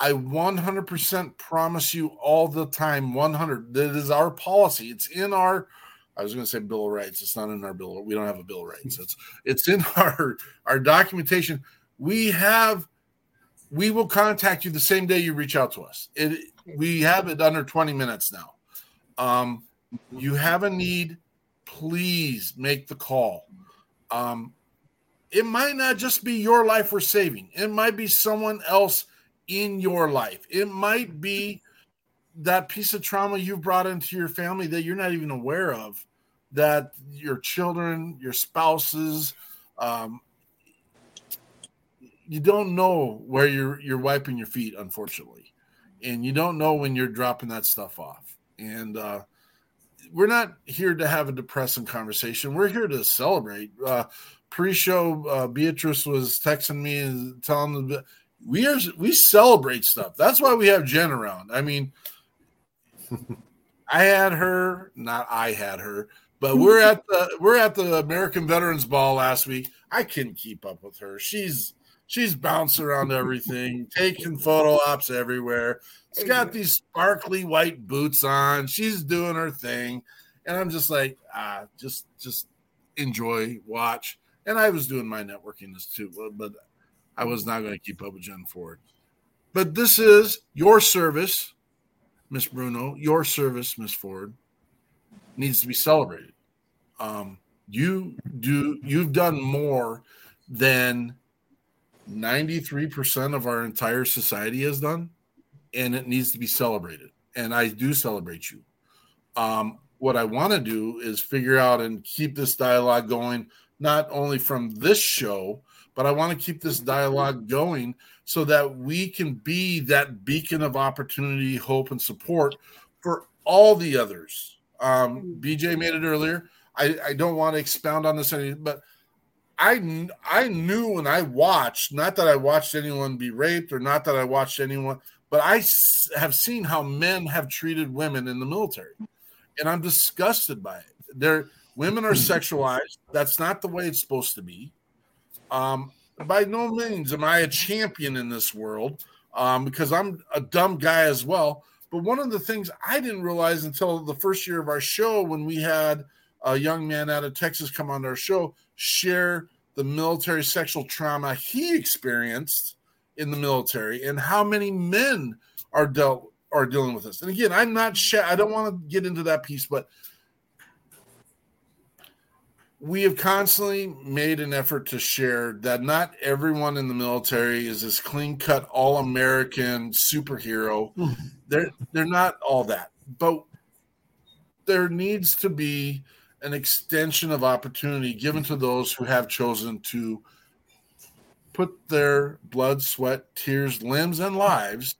[SPEAKER 3] I 100% promise you all the time 100 that is our policy. It's in our I was going to say bill of rights. It's not in our bill. We don't have a bill of rights. It's it's in our our documentation. We have we will contact you the same day you reach out to us. It we have it under 20 minutes now. Um you have a need, please make the call. Um it might not just be your life we're saving. It might be someone else in your life. It might be that piece of trauma you've brought into your family that you're not even aware of, that your children, your spouses, um, you don't know where you're you're wiping your feet, unfortunately, and you don't know when you're dropping that stuff off. And uh, we're not here to have a depressing conversation. We're here to celebrate. Uh, pre-show, uh, Beatrice was texting me and telling them we are we celebrate stuff. That's why we have Jenn around. I mean, I had her, not I had her, but we're at the we're at the American Veterans Ball last week. I couldn't keep up with her. She's she's bouncing around everything, taking photo ops everywhere. She's got these sparkly white boots on. She's doing her thing, and I'm just like, ah, just just enjoy, watch. And I was doing my networking this too, but I was not going to keep up with Jenn Ford. But this is your service, Miss Bruno. Your service, Miss Ford, needs to be celebrated. Um, you do. You've done more than ninety-three percent of our entire society has done, and it needs to be celebrated. And I do celebrate you. Um, what I want to do is figure out and keep this dialogue going, not only from this show but I want to keep this dialogue going so that we can be that beacon of opportunity, hope, and support for all the others. Um, BJ made it earlier. I, I don't want to expound on this any, but I I knew when I watched, not that I watched anyone be raped or not that I watched anyone, but I s- have seen how men have treated women in the military, and I'm disgusted by it. They're women are sexualized. That's not the way it's supposed to be. Um, by no means am I a champion in this world um, because I'm a dumb guy as well. But one of the things I didn't realize until the first year of our show, when we had a young man out of Texas come on our show, share the military sexual trauma he experienced in the military and how many men are dealt are dealing with this. And again, I'm not sh- I don't want to get into that piece, but we have constantly made an effort to share that not everyone in the military is this clean cut all American superhero. Mm-hmm. they're they're not all that. But there needs to be an extension of opportunity given to those who have chosen to put their blood, sweat, tears, limbs, and lives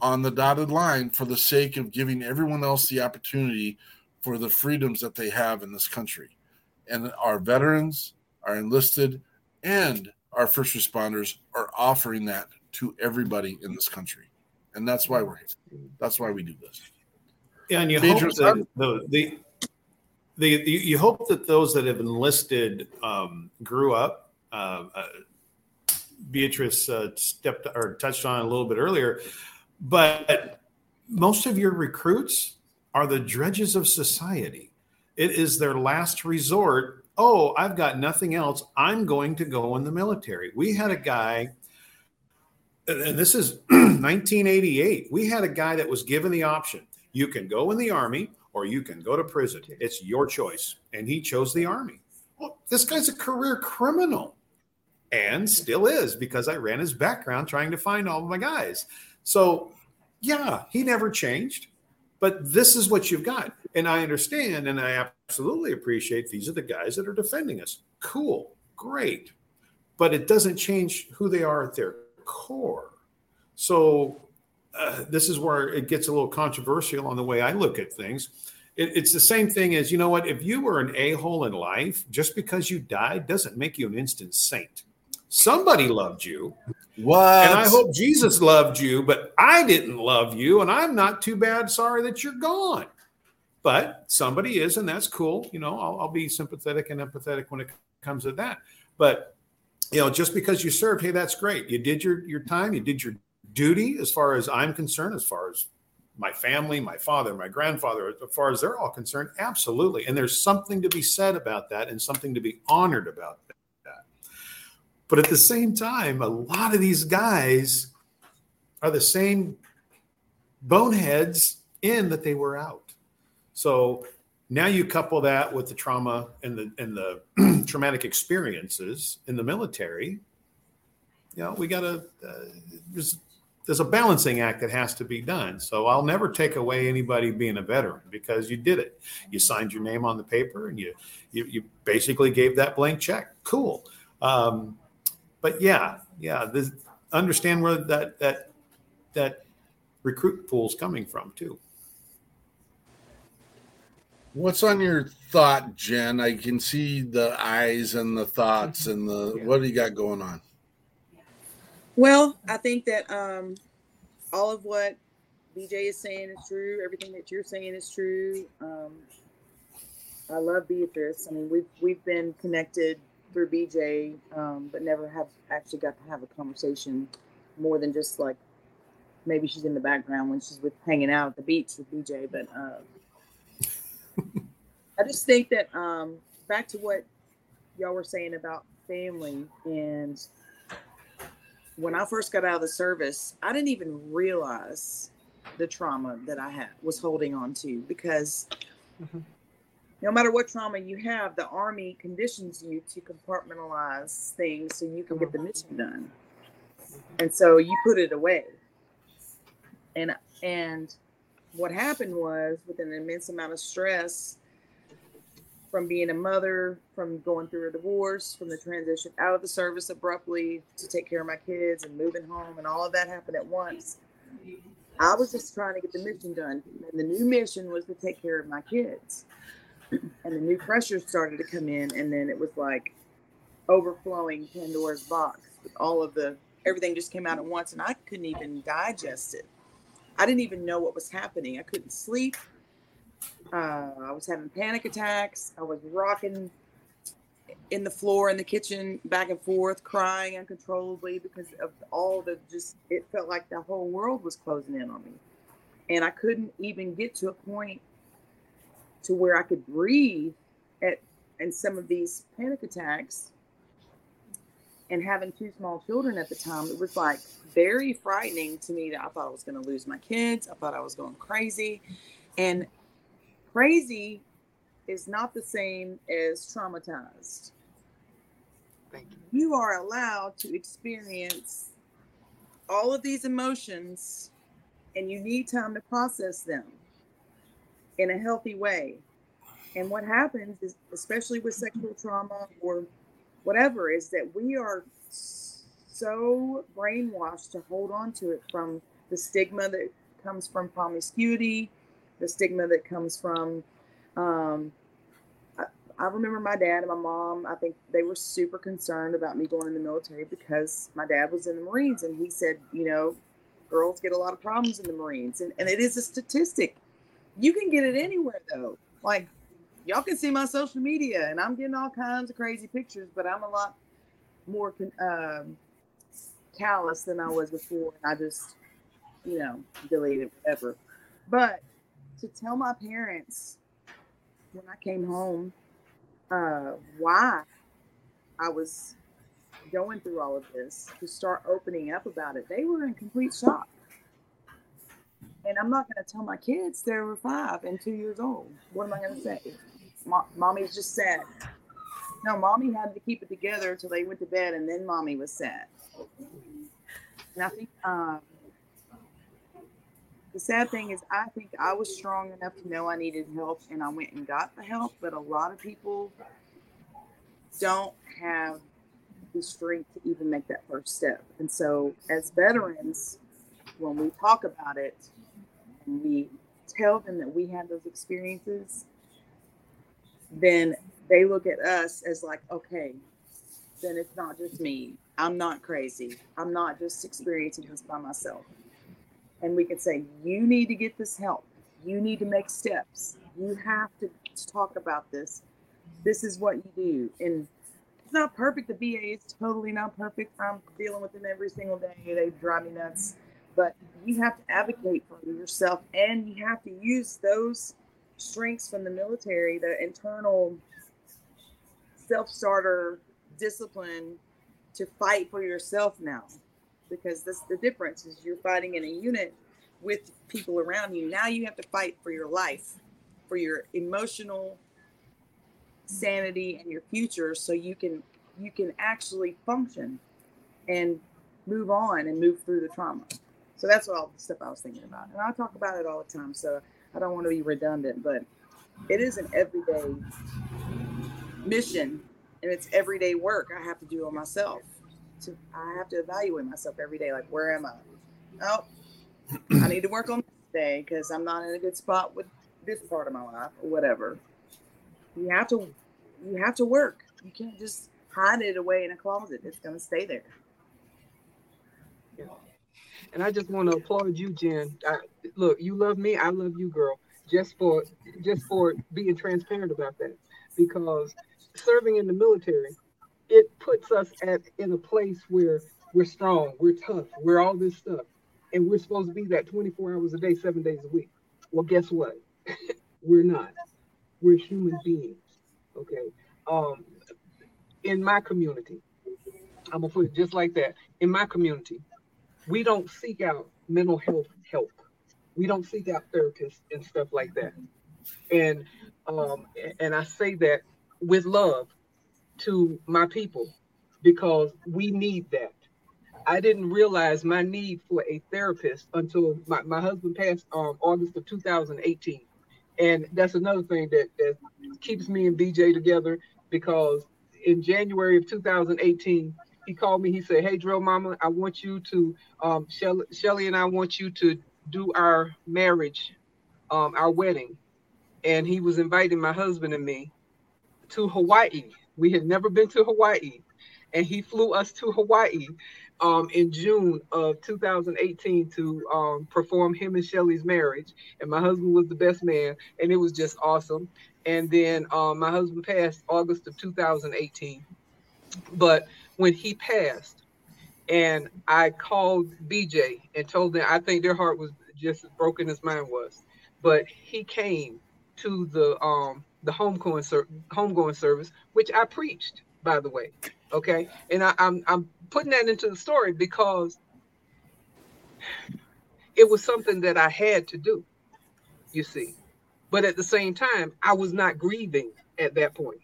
[SPEAKER 3] on the dotted line for the sake of giving everyone else the opportunity for the freedoms that they have in this country. And our veterans, our enlisted, and our first responders are offering that to everybody in this country. And that's why we're here. That's why we do this.
[SPEAKER 5] Yeah, and you
[SPEAKER 3] Beatrice,
[SPEAKER 5] hope that the, the the you hope that those that have enlisted um, grew up. Uh, uh, Beatrice uh, stepped or touched on it a little bit earlier, but most of your recruits are the dredges of society. It is their last resort. Oh, I've got nothing else. I'm going to go in the military. We had a guy, and this is 1988. We had a guy that was given the option you can go in the army or you can go to prison. It's your choice. And he chose the army. Well, this guy's a career criminal and still is because I ran his background trying to find all my guys. So, yeah, he never changed, but this is what you've got. And I understand and I absolutely appreciate these are the guys that are defending us. Cool, great. But it doesn't change who they are at their core. So, uh, this is where it gets a little controversial on the way I look at things. It, it's the same thing as you know what? If you were an a hole in life, just because you died doesn't make you an instant saint. Somebody loved you.
[SPEAKER 3] What?
[SPEAKER 5] And I hope Jesus loved you, but I didn't love you, and I'm not too bad sorry that you're gone. But somebody is, and that's cool. You know, I'll, I'll be sympathetic and empathetic when it comes to that. But you know, just because you served, hey, that's great. You did your your time, you did your duty as far as I'm concerned, as far as my family, my father, my grandfather, as far as they're all concerned, absolutely. And there's something to be said about that and something to be honored about that. But at the same time, a lot of these guys are the same boneheads in that they were out. So now you couple that with the trauma and the and the traumatic experiences in the military. You know, we got to uh, there's there's a balancing act that has to be done. So I'll never take away anybody being a veteran because you did it. You signed your name on the paper and you you, you basically gave that blank check. Cool. Um, but yeah, yeah, this, understand where that that that recruit pool's coming from too.
[SPEAKER 3] What's on your thought, Jenn? I can see the eyes and the thoughts and the what do you got going on?
[SPEAKER 4] Well, I think that um, all of what BJ is saying is true. Everything that you're saying is true. Um, I love Beatrice. I mean, we've we've been connected through BJ, um, but never have actually got to have a conversation more than just like maybe she's in the background when she's with hanging out at the beach with BJ. But uh, I just think that um, back to what y'all were saying about family and when I first got out of the service, I didn't even realize the trauma that I had was holding on to because
[SPEAKER 2] Mhm.
[SPEAKER 4] no matter what trauma you have, the army conditions you to compartmentalize things so you can get the mission done. And so you put it away. And and what happened was with an immense amount of stress from being a mother, from going through a divorce, from the transition out of the service abruptly to take care of my kids and moving home, and all of that happened at once. I was just trying to get the mission done. And the new mission was to take care of my kids. And the new pressures started to come in, and then it was like overflowing Pandora's box with all of the everything just came out at once, and I couldn't even digest it. I didn't even know what was happening. I couldn't sleep. Uh, I was having panic attacks. I was rocking in the floor in the kitchen back and forth, crying uncontrollably because of all the just, it felt like the whole world was closing in on me. And I couldn't even get to a point to where I could breathe at and some of these panic attacks and having two small children at the time, it was like very frightening to me that I thought I was going to lose my kids. I thought I was going crazy. And crazy is not the same as traumatized.
[SPEAKER 2] Thank you.
[SPEAKER 4] You are allowed to experience all of these emotions and you need time to process them in a healthy way. And what happens is, especially with sexual trauma or whatever, is that we are so brainwashed to hold on to it from the stigma that comes from promiscuity, the stigma that comes from. Um, I, I remember my dad and my mom. I think they were super concerned about me going in the military because my dad was in the Marines, and he said, you know, girls get a lot of problems in the Marines, and, and it is a statistic. You can get it anywhere though. Like y'all can see my social media, and I'm getting all kinds of crazy pictures, but I'm a lot more um, callous than I was before, and I just, you know, deleted whatever. But to tell my parents when I came home uh, why I was going through all of this, to start opening up about it, they were in complete shock. And I'm not going to tell my kids they were five and two years old. What am I going to say? Mo- mommy's just sad. No, mommy had to keep it together until they went to bed, and then mommy was sad. And I think um, the sad thing is, I think I was strong enough to know I needed help, and I went and got the help. But a lot of people don't have the strength to even make that first step. And so, as veterans, when we talk about it we tell them that we had those experiences, then they look at us as like, okay, then it's not just me. I'm not crazy. I'm not just experiencing this by myself. And we can say, you need to get this help. You need to make steps. You have to talk about this. This is what you do. And it's not perfect. The VA is totally not perfect. I'm dealing with them every single day. They drive me nuts. But you have to advocate for yourself and you have to use those strengths from the military, the internal self-starter discipline to fight for yourself now because that's the difference is you're fighting in a unit with people around you. Now you have to fight for your life for your emotional sanity and your future so you can you can actually function and move on and move through the trauma. So that's all the stuff i was thinking about. And i talk about it all the time so i don't want to be redundant but it is an everyday mission and it's everyday work I have to do on myself. To I have to evaluate myself every day. Like, where am I? Oh, I need to work on this day because I'm not in a good spot with this part of my life or whatever. You have to, you have to work. You can't just hide it away in a closet. It's gonna stay there.
[SPEAKER 2] Yeah. And I just want to applaud you, Jenn. I, look, you love me. I love you, girl. Just for just for being transparent about that, because serving in the military, it puts us at in a place where we're strong, we're tough, we're all this stuff, and we're supposed to be that 24 hours a day, seven days a week. Well, guess what? we're not. We're human beings. Okay. Um, in my community, I'm gonna put it just like that. In my community, we don't seek out mental health help. We don't seek out therapists and stuff like that. And um, and I say that with love to my people because we need that. I didn't realize my need for a therapist until my, my husband passed um, August of 2018. And that's another thing that, that keeps me and BJ together because in January of 2018, he called me. He said, Hey, Drill Mama, I want you to, um, Shelly, Shelly and I want you to do our marriage, um, our wedding. And he was inviting my husband and me to Hawaii. We had never been to Hawaii, and he flew us to Hawaii um, in June of 2018 to um, perform him and Shelly's marriage, and my husband was the best man, and it was just awesome. And then um, my husband passed August of 2018, but when he passed, and I called BJ and told them I think their heart was just as broken as mine was, but he came to the um the homegoing ser- homegoing service, which I preached, by the way. Okay, and I, I'm I'm putting that into the story because it was something that I had to do. You see, but at the same time, I was not grieving at that point.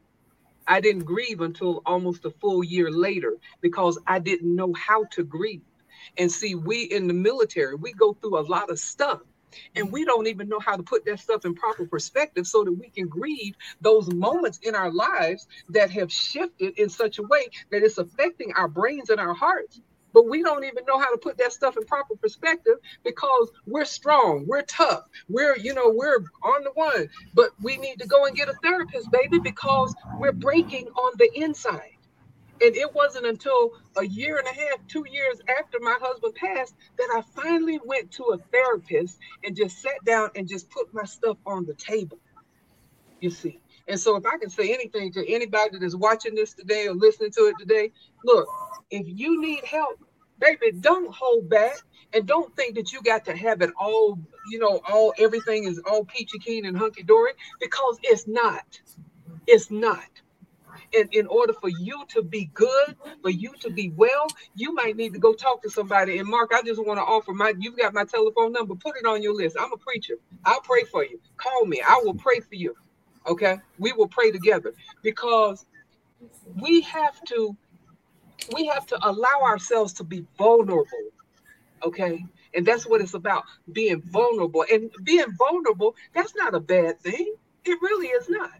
[SPEAKER 2] I didn't grieve until almost a full year later because I didn't know how to grieve. And see, we in the military, we go through a lot of stuff and mm-hmm. we don't even know how to put that stuff in proper perspective so that we can grieve those moments in our lives that have shifted in such a way that it's affecting our brains and our hearts. But we don't even know how to put that stuff in proper perspective because we're strong we're tough we're you know we're on the one. But we need to go and get a therapist baby because we're breaking on the inside and it wasn't until a year and a half, two years after my husband passed that I finally went to a therapist and just sat down and just put my stuff on the table. You see. And so, if I can say anything to anybody that's watching this today or listening to it today, look, if you need help, baby, don't hold back and don't think that you got to have it all, you know, all everything is all peachy keen and hunky dory because it's not. It's not in, in order for you to be good, for you to be well, you might need to go talk to somebody. And Mark, I just want to offer my you've got my telephone number, put it on your list. I'm a preacher. I'll pray for you. Call me. I will pray for you. Okay. We will pray together because we have to we have to allow ourselves to be vulnerable. Okay. And that's what it's about being vulnerable. And being vulnerable, that's not a bad thing. It really is not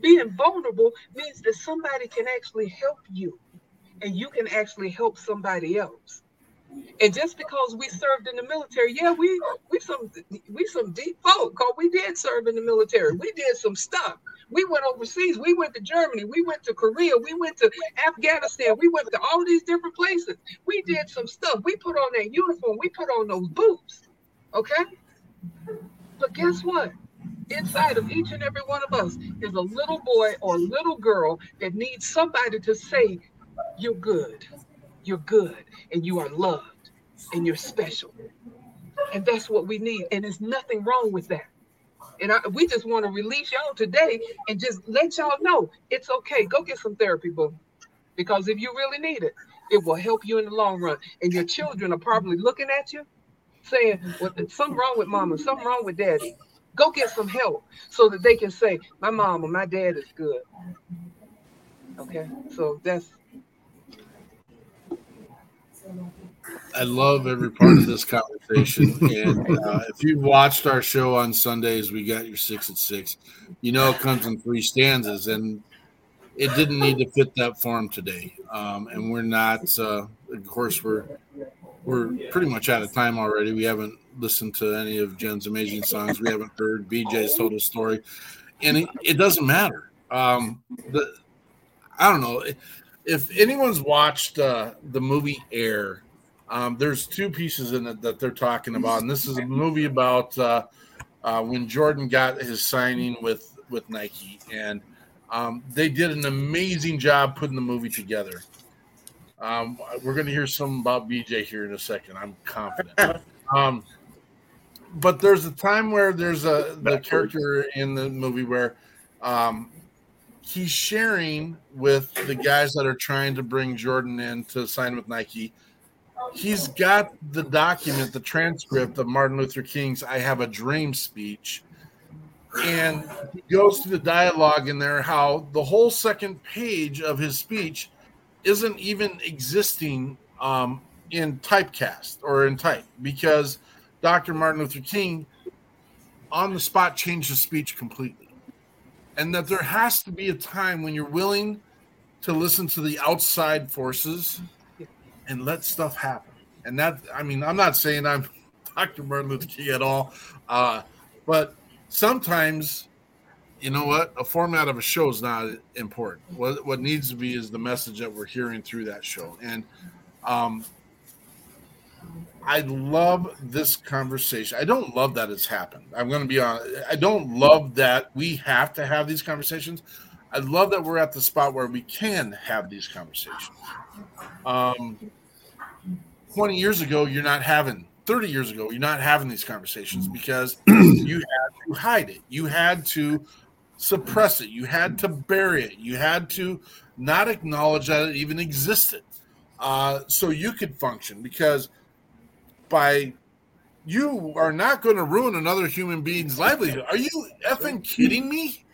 [SPEAKER 2] being vulnerable means that somebody can actually help you and you can actually help somebody else. And just because we served in the military, yeah, we we some we some deep folk because we did serve in the military. We did some stuff. We went overseas. We went to Germany. We went to Korea. We went to Afghanistan. We went to all these different places. We did some stuff. We put on that uniform. We put on those boots. Okay. But guess what? Inside of each and every one of us is a little boy or little girl that needs somebody to say, You're good, you're good, and you are loved, and you're special. And that's what we need. And there's nothing wrong with that. And I, we just want to release y'all today and just let y'all know it's okay. Go get some therapy, boo. Because if you really need it, it will help you in the long run. And your children are probably looking at you saying, well, something wrong with mama, something wrong with daddy. Go get some help so that they can say, my mom or my dad is good. Okay, so that's.
[SPEAKER 3] I love every part of this conversation. And uh, if you've watched our show on Sundays, we got your six at six. You know, it comes in three stanzas, and it didn't need to fit that form today. Um, and we're not, uh, of course, we're we're pretty much out of time already. We haven't listened to any of Jenn's amazing songs. We haven't heard BJ's told a story, and it, it doesn't matter. Um, the I don't know if anyone's watched uh, the movie Air. Um, there's two pieces in it that they're talking about, and this is a movie about uh, uh, when Jordan got his signing with with Nike, and um, they did an amazing job putting the movie together. Um, we're going to hear some about BJ here in a second. I'm confident. But there's a time where there's a the character in the movie where um, he's sharing with the guys that are trying to bring Jordan in to sign with Nike. He's got the document, the transcript of Martin Luther King's "I Have a Dream" speech, and he goes through the dialogue in there how the whole second page of his speech isn't even existing um, in typecast or in type because Dr. Martin Luther King on the spot changed his speech completely. And that there has to be a time when you're willing to listen to the outside forces and let stuff happen. And that, I mean, I'm not saying I'm Dr. Martin Luther King at all, uh, but sometimes, you know what, a format of a show is not important. What what needs to be is the message that we're hearing through that show. And um, I love this conversation. I don't love that it's happened. I'm going to be honest. I don't love that we have to have these conversations. I love that we're at the spot where we can have these conversations. Um, 20 years ago, you're not having, 30 years ago, you're not having these conversations because you had to hide it. You had to suppress it. You had to bury it. You had to not acknowledge that it even existed. Uh, so you could function because by you are not going to ruin another human being's livelihood. Are you effing kidding me?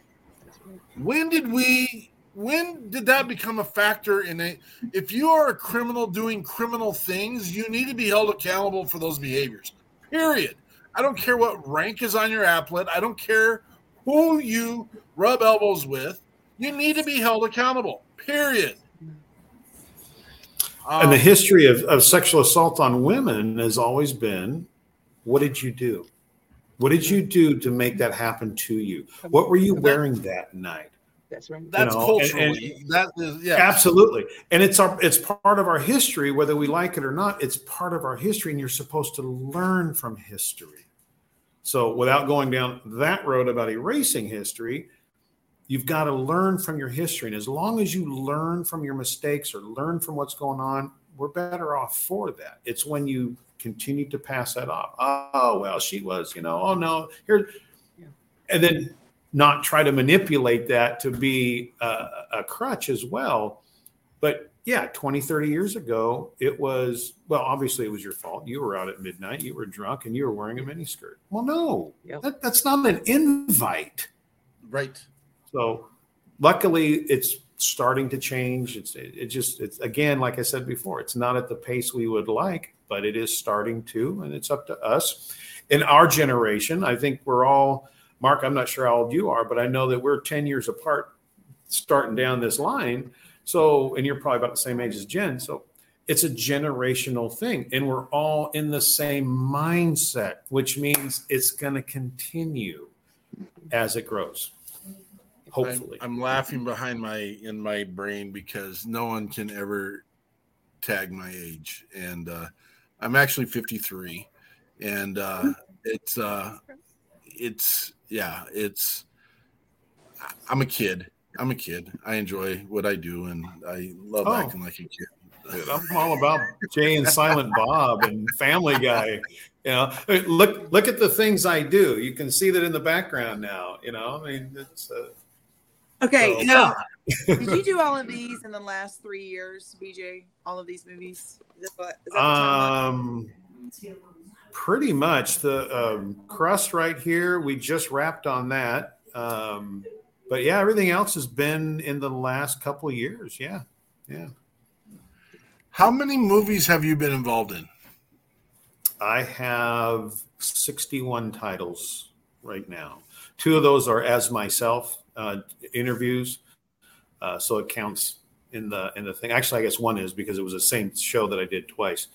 [SPEAKER 3] When did we when did that become a factor in it? If you are a criminal doing criminal things, you need to be held accountable for those behaviors. Period. I don't care what rank is on your epaulet. I don't care who you rub elbows with. You need to be held accountable. Period.
[SPEAKER 5] And the
[SPEAKER 3] Um,
[SPEAKER 5] history of, of sexual assault on women has always been what did you do? What did you do to make that happen to you? What were you wearing that night?
[SPEAKER 2] That's right.
[SPEAKER 3] that's
[SPEAKER 5] know, and-
[SPEAKER 3] culturally. that is yeah.
[SPEAKER 5] Absolutely. And it's our it's part of our history, whether we like it or not, it's part of our history, and you're supposed to learn from history. So without going down that road about erasing history, you've got to learn from your history. And as long as you learn from your mistakes or learn from what's going on, we're better off for that. It's when you continue to pass that off. Oh, well, she was, you know, oh no, here. And then not try to manipulate that to be a, a crutch as well. But yeah, 20, 30 years ago, it was, well, obviously it was your fault. You were out at midnight, you were drunk, and you were wearing a miniskirt. Well, no,
[SPEAKER 2] Yep.
[SPEAKER 5] that, that's not an invite.
[SPEAKER 3] right.
[SPEAKER 5] So luckily it's starting to change. It's, it, it just, it's again, like I said before, it's not at the pace we would like, but it is starting to, and it's up to us. In our generation, I think we're all, Mark, I'm not sure how old you are, but I know that we're 10 years apart starting down this line. So, and you're probably about the same age as Jenn. So it's a generational thing. And we're all in the same mindset, which means it's going to continue as it grows. Hopefully.
[SPEAKER 3] I'm, I'm laughing behind my in my brain because no one can ever tag my age, and uh, I'm actually 53, and uh, it's uh, it's yeah, it's I'm a kid. I'm a kid. I enjoy what I do, and I love
[SPEAKER 5] Oh.
[SPEAKER 3] acting like a kid.
[SPEAKER 5] Dude, I'm all about Jay and Silent Bob and Family Guy. You know, look look at the things I do. You can see that in the background now. You know, I mean, it's uh,
[SPEAKER 4] Okay,
[SPEAKER 5] So-
[SPEAKER 4] now did you do all of these in the last three years, BJ? All of these movies? Is that, what, is that
[SPEAKER 5] um, pretty much the um, crust right here. We just wrapped on that. Um, but yeah, everything else has been in the last couple of years. Yeah, yeah.
[SPEAKER 3] How many movies have you been involved in?
[SPEAKER 5] I have 61 titles right now. Two of those are as myself uh, interviews, uh, so it counts in the in the thing. Actually, I guess one is because it was the same show that I did twice.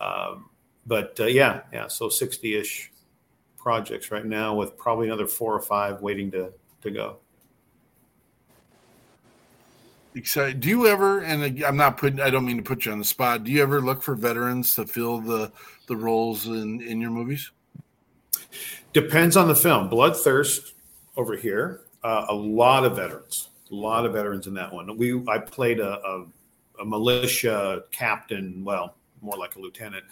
[SPEAKER 5] Um, but uh, yeah, yeah, so 60-ish projects right now, with probably another four or five waiting to to go.
[SPEAKER 3] Excited. Do you ever? And I'm not putting. I don't mean to put you on the spot. Do you ever look for veterans to fill the the roles in in your movies?
[SPEAKER 5] Depends on the film. Bloodthirst over here, uh, a lot of veterans, a lot of veterans in that one. We I played a, a, a militia captain, well, more like a lieutenant.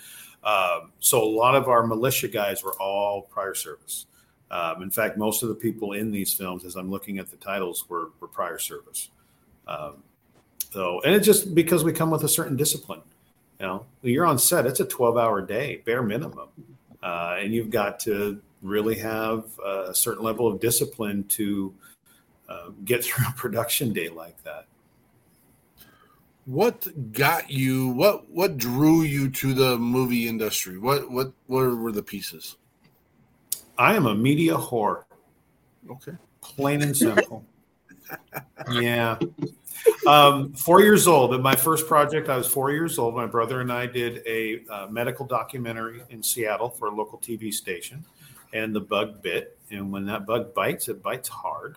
[SPEAKER 5] Um, so a lot of our militia guys were all prior service. Um, in fact, most of the people in these films, as I'm looking at the titles, were, were prior service. Um, so, and it's just because we come with a certain discipline. You know, you're on set; it's a 12-hour day, bare minimum, uh, and you've got to really have a certain level of discipline to uh, get through a production day like that.
[SPEAKER 3] What got you? What what drew you to the movie industry? What what what were the pieces?
[SPEAKER 5] I am a media whore,
[SPEAKER 3] Okay.
[SPEAKER 5] plain and simple. yeah. Um, four years old. At my first project, I was four years old. My brother and I did a uh, medical documentary in Seattle for a local TV station, and the bug bit. And when that bug bites, it bites hard.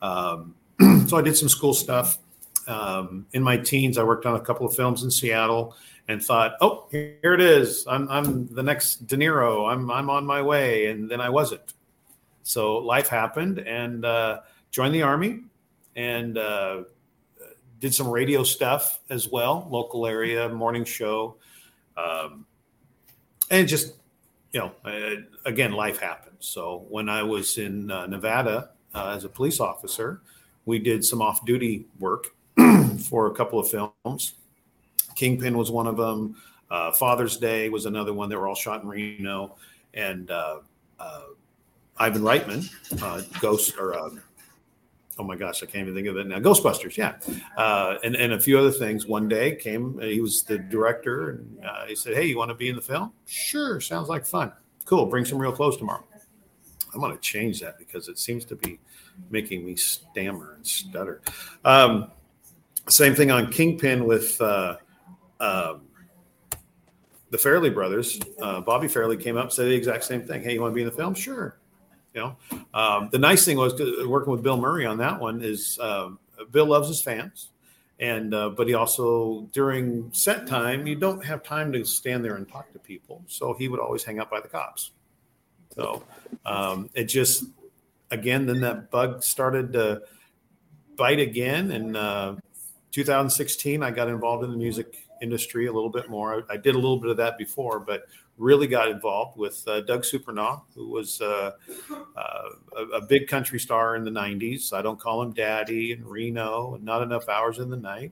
[SPEAKER 5] Um, so I did some school stuff. um, in my teens, I worked on a couple of films in Seattle and thought, "Oh, here it is. I'm, I'm the next De Niro. I'm, I'm on my way." And then I wasn't. So life happened, and uh, joined the army, and uh, did some radio stuff as well, local area morning show, um, and just you know, uh, again, life happens. So when I was in uh, Nevada uh, as a police officer, we did some off-duty work for a couple of films. Kingpin was one of them. Uh, Father's Day was another one. They were all shot in Reno, and uh, uh, Ivan Reitman, Ghost or oh my gosh, I can't even think of it now. Ghostbusters, yeah, uh, and and a few other things. One day came, he was the director, and uh, he said, "Hey, you want to be in the film? Sure, sounds like fun. Cool. Bring some real clothes tomorrow." I'm going to change that because it seems to be making me stammer and stutter. Um, same thing on Kingpin with uh, um, the Farrelly brothers. Uh, Bobby Farrelly came up said the exact same thing. Hey, you want to be in the film? Sure. You know, um, the nice thing was working with Bill Murray on that one is um, Bill loves his fans, and uh, but he also during set time you don't have time to stand there and talk to people, so he would always hang out by the cops. So um, it just again then that bug started to bite again, and uh, 2016 I got involved in the music industry a little bit more. I, I, did a little bit of that before, but really got involved with uh, Doug Supernaw, who was uh, uh, a, big country star in the 90s. I don't call him Daddy and Reno and Not Enough Hours in the Night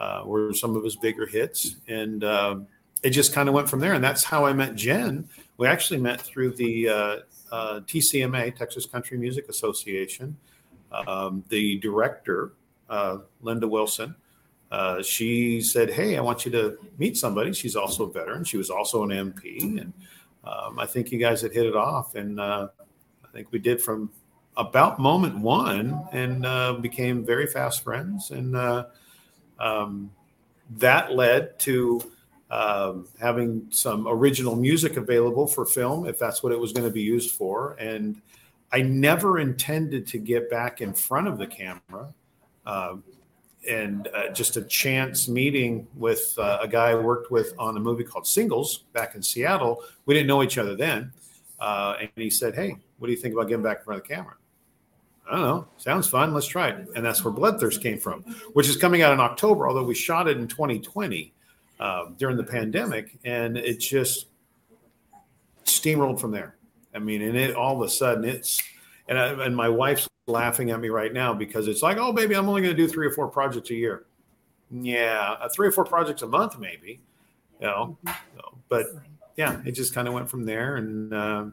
[SPEAKER 5] uh, were some of his bigger hits. And um, it just kind of went from there. And that's how I met Jenn. We actually met through the uh, uh, TCMA, Texas Country Music Association. Um, the director, Linda Wilson, uh, she said, "Hey, I want you to meet somebody." She's also a veteran. She was also an MP, and um, I think you guys had hit it off. And uh, I think we did from about moment one, and uh, became very fast friends. And uh, um, that led to um, having some original music available for film, if that's what it was going to be used for. And I never intended to get back in front of the camera. And uh, just a chance meeting with uh, a guy I worked with on a movie called Singles back in Seattle. We didn't know each other then. Uh, and he said, Hey, what do you think about getting back in front of the camera? I don't know. Sounds fun. Let's try it. And that's where Bloodthirst came from, which is coming out in October, although we shot it in 2020 um, during the pandemic. And it just steamrolled from there. I mean, and it all of a sudden it's, and, I, and my wife's laughing at me right now because it's like, oh, baby, I'm only going to do three or four projects a year. Yeah, uh, three or four projects a month, maybe. You know, so, but yeah, it just kind of went from there, and uh,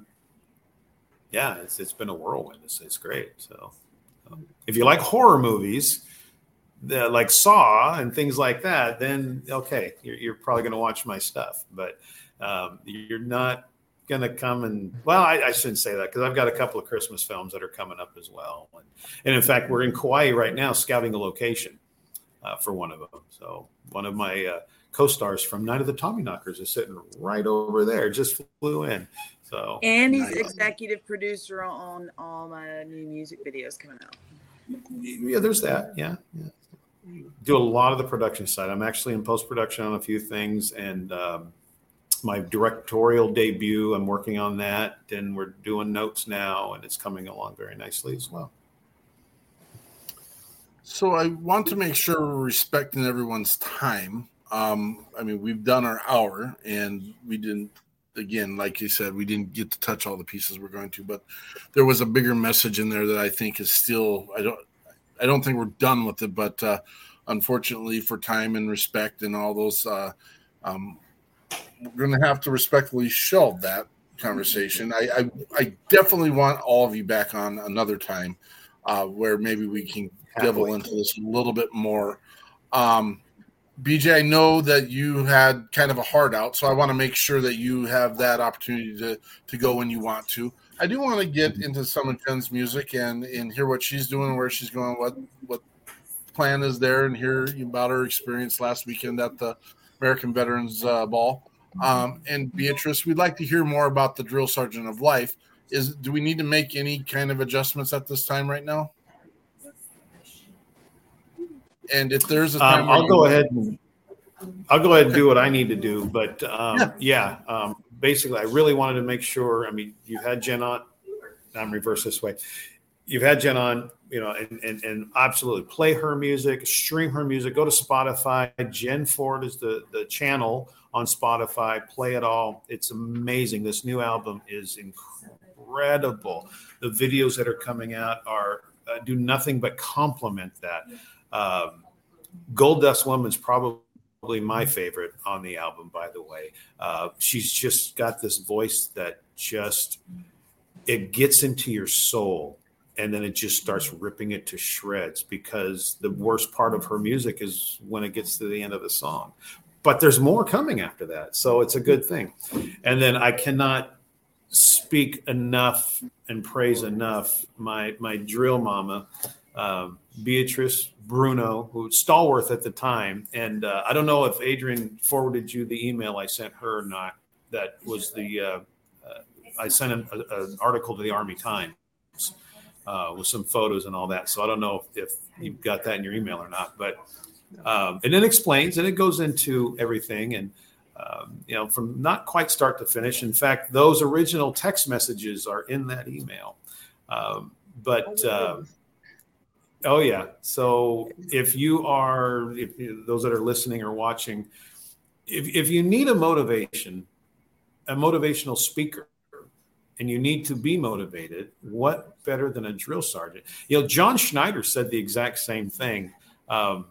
[SPEAKER 5] yeah, it's it's been a whirlwind. It's, it's great. So, um, if you like horror movies, the, like Saw and things like that, then okay, you're, you're probably going to watch my stuff. But um, you're not going to come and well I, I shouldn't say that because i've got a couple of christmas films that are coming up as well. And, and in fact we're in kauai right now scouting a location uh, for one of them. So one of my uh, co-stars from night of the tommyknockers is sitting right over there just flew in. So
[SPEAKER 4] and he's nice. executive producer on all my new music videos coming out.
[SPEAKER 5] Yeah there's that. Yeah, yeah. Do a lot of the production side. I'm actually in post-production on a few things and um, my directorial debut. I'm working on that, and we're doing notes now, and it's coming along very nicely as well.
[SPEAKER 3] So I want to make sure we're respecting everyone's time. Um, I mean, we've done our hour, and we didn't. Again, like you said, we didn't get to touch all the pieces we're going to, but there was a bigger message in there that I think is still. I don't. I don't think we're done with it, but uh, unfortunately, for time and respect and all those uh, um, we're going to have to respectfully shelve that conversation. I, I, I definitely want all of you back on another time uh, where maybe we can devil into this a little bit more. Um, BJ, I know that you had kind of a heart out, so I want to make sure that you have that opportunity to to go when you want to. I do want to get mm-hmm. into some of Jenn's music and and hear what she's doing, where she's going, what what plan is there, and hear about her experience last weekend at the American Veterans uh, Ball. Um, and Beatrice, we'd like to hear more about the drill sergeant of life. Is do we need to make any kind of adjustments at this time right now? And if there's a
[SPEAKER 5] Um,
[SPEAKER 3] time, where
[SPEAKER 5] I'll go ahead and I'll go ahead and do what I need to do. But um, yeah, um, basically, I really wanted to make sure. I mean, you've had Jenn on. I'm reverse this way. You've had Jenn on, you know, and, and, and absolutely play her music, stream her music, go to Spotify. Jenn Ford is the, the channel on Spotify. Play it all. It's amazing. This new album is incredible. The videos that are coming out are uh, do nothing but complement that. Um, Gold Dust Woman's probably my favorite on the album, by the way. Uh, she's just got this voice that just it gets into your soul and then it just starts ripping it to shreds because the worst part of her music is when it gets to the end of the song. But there's more coming after that. So it's a good thing. And then I cannot speak enough and praise enough my my drill mama um, Beatrice Bruno, who was stalwart at the time. And uh, I don't know if Adrian forwarded you the email I sent her or not. That was the, uh, uh, I sent an, a, an article to the Army Times uh, with some photos and all that. So I don't know if, if you've got that in your email or not. But, um, and it explains and it goes into everything. And, um, you know, from not quite start to finish. In fact, those original text messages are in that email. Um, but, uh, Oh yeah. So if you are, if those that are listening or watching, if if you need a motivation, a motivational speaker, and you need to be motivated, what better than a drill sergeant? You know, John Schneider said the exact same thing. Um,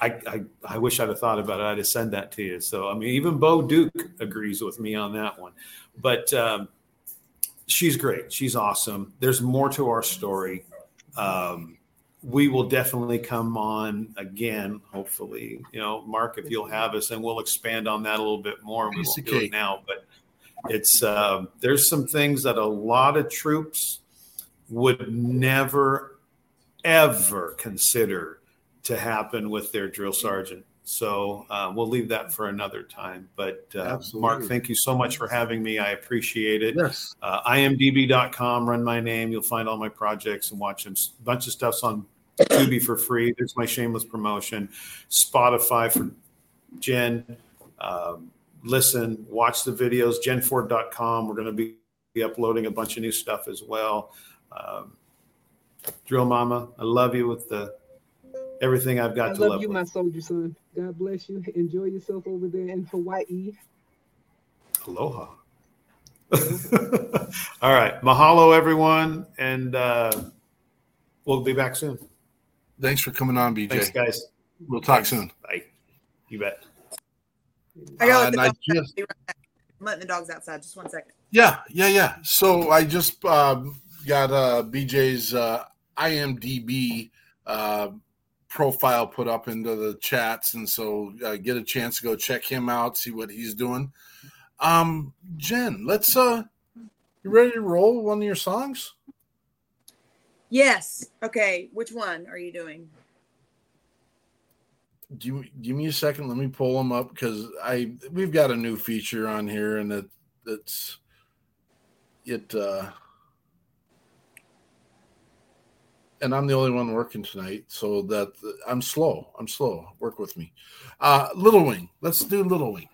[SPEAKER 5] I, I I wish I'd have thought about it. I'd have sent that to you. So I mean, even Bo Duke agrees with me on that one. But um, she's great. She's awesome. There's more to our story. Um, we will definitely come on again, hopefully. You know, Mark, if you'll have us, and we'll expand on that a little bit more. We won't do it now, but it's um there's some things that a lot of troops would never ever consider to happen with their drill sergeant. So uh, we'll leave that for another time. But uh, Mark, thank you so much for having me. I appreciate it.
[SPEAKER 3] Yes,
[SPEAKER 5] uh, imdb.com run my name. You'll find all my projects and watch them a bunch of stuff's on tubi for free. There's my shameless promotion. Spotify for Jenn. Um, listen watch the videos jenford.com we're going to be, be uploading a bunch of new stuff as well um, drill mama i love you with the everything i've got
[SPEAKER 2] I
[SPEAKER 5] to
[SPEAKER 2] love
[SPEAKER 5] love
[SPEAKER 2] you, my soldier son. God bless you. Enjoy yourself over there in Hawaii.
[SPEAKER 5] aloha all right mahalo everyone and uh, we'll be back soon
[SPEAKER 3] thanks for coming on, BJ.
[SPEAKER 5] Thanks, guys.
[SPEAKER 3] We'll talk soon.
[SPEAKER 5] Bye. You bet.
[SPEAKER 4] I gotta
[SPEAKER 3] Uh, and I just-
[SPEAKER 4] right. I'm letting the dogs outside. Just one second.
[SPEAKER 3] Yeah, yeah, yeah. So I just um, got uh, BJ's uh, IMDb uh, profile put up into the chats, and so uh, get a chance to go check him out, see what he's doing. Um, Jenn, let's. uh You ready to roll one of your songs?
[SPEAKER 4] Yes. Okay. Which one are you doing?
[SPEAKER 3] Give, me- give me a second. Let me pull them up because I we've got a new feature on here, and it it's it. uh and I'm the only one working tonight, so that I'm slow. I'm slow. Work with me. Uh Little Wing. Let's do Little Wing.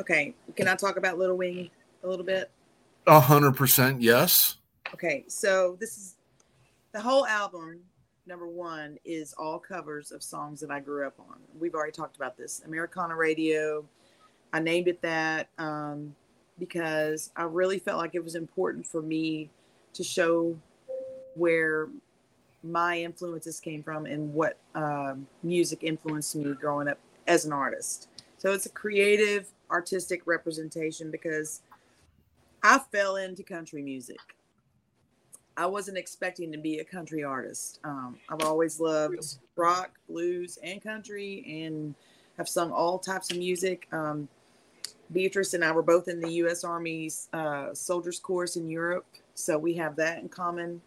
[SPEAKER 4] Okay. Can I talk about Little Wing a little bit?
[SPEAKER 3] A hundred percent, yes.
[SPEAKER 4] Okay. So this is the whole album. Number one is all covers of songs that I grew up on. We've already talked about this. Americana Radio. I named it that um, because I really felt like it was important for me to show where my influences came from and what um, music influenced me growing up as an artist. So it's a creative, artistic representation because I fell into country music. I wasn't expecting to be a country artist. Um, I've always loved rock, blues, and country, and have sung all types of music. Um, Beatrice and I were both in the U.S. Army's uh, Soldiers Chorus in Europe, so we have that in common.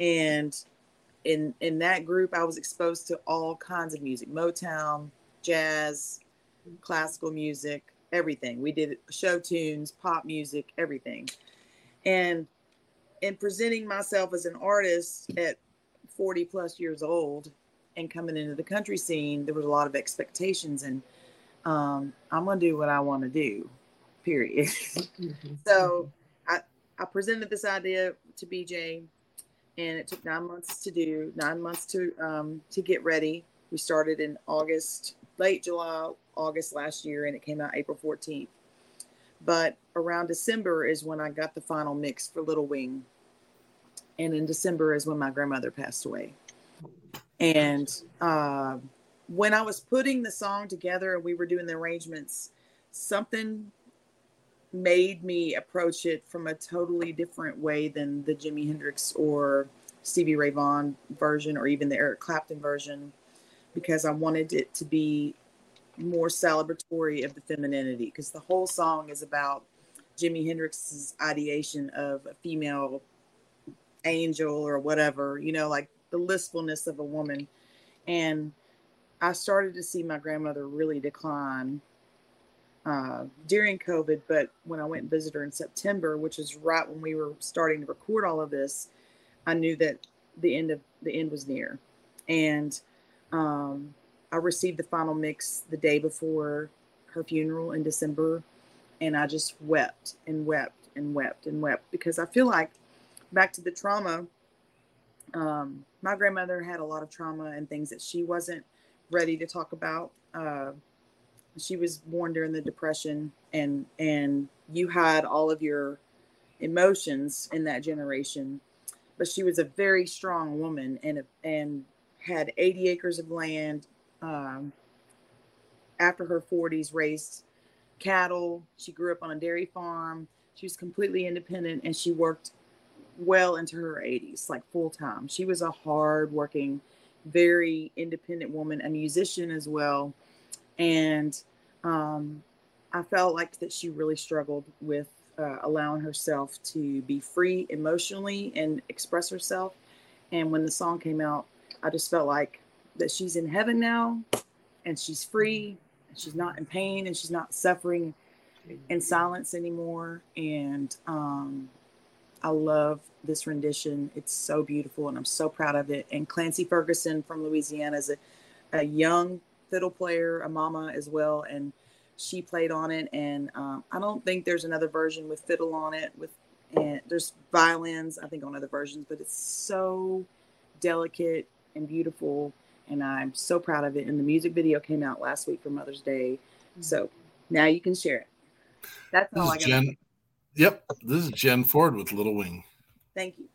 [SPEAKER 4] And in in that group, I was exposed to all kinds of music: Motown, jazz, classical music, everything. We did show tunes, pop music, everything. And in presenting myself as an artist at 40 plus years old, and coming into the country scene, there was a lot of expectations, and um, I'm gonna do what I want to do, period. so I I presented this idea to BJ, and it took nine months to do, nine months to um, to get ready. We started in August, late July, August last year, and it came out April 14th. But around December is when I got the final mix for Little Wing, and in December is when my grandmother passed away. And uh, when I was putting the song together and we were doing the arrangements, something made me approach it from a totally different way than the Jimi Hendrix or Stevie Ray Vaughan version or even the Eric Clapton version because I wanted it to be more celebratory of the femininity because the whole song is about Jimi Hendrix's ideation of a female angel or whatever, you know, like the listfulness of a woman. And I started to see my grandmother really decline uh, during COVID. But when I went and visited her in September, which is right when we were starting to record all of this, I knew that the end of the end was near. And um, I received the final mix the day before her funeral in December, and I just wept and wept and wept and wept because I feel like back to the trauma. Um, my grandmother had a lot of trauma and things that she wasn't ready to talk about. Uh, she was born during the depression, and and you had all of your emotions in that generation, but she was a very strong woman and and had 80 acres of land. Um, after her 40s, raised cattle. She grew up on a dairy farm. She was completely independent, and she worked well into her 80s, like full time. She was a hard working, very independent woman, a musician as well. And um, I felt like that she really struggled with uh, allowing herself to be free emotionally and express herself. And when the song came out, I just felt like that she's in heaven now and she's free. And she's not in pain and she's not suffering in silence anymore. And um, I love this rendition. It's so beautiful and I'm so proud of it. And Clancy Ferguson from Louisiana is a, a young fiddle player, a mama as well. And she played on it. And um, I don't think there's another version with fiddle on it. With and there's violins, I think, on other versions, but it's so delicate and beautiful. And I'm so proud of it. And the music video came out last week for Mother's Day. So now you can share it. That's all I got.
[SPEAKER 3] Jenn, Yep, this is Jenn Ford with Little Wing.
[SPEAKER 4] Thank you.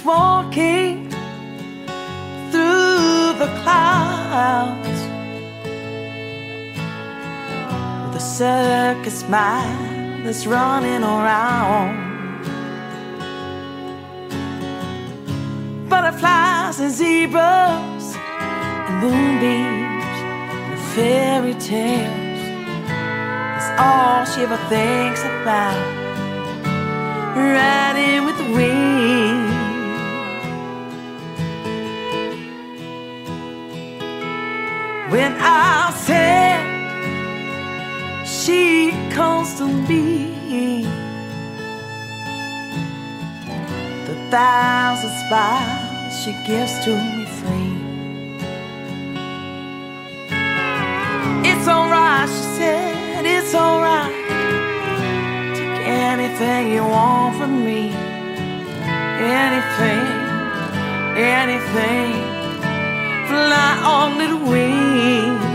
[SPEAKER 6] Well, walking through the clouds with a circus mind that's running around. Butterflies and zebras and moonbeams and fairy tales. That's all she ever thinks about riding with the wind. When I said she comes to me, the thousand smiles she gives to me free. It's alright, she said, it's alright Take anything you want from me. Anything, anything. Fly on little wing.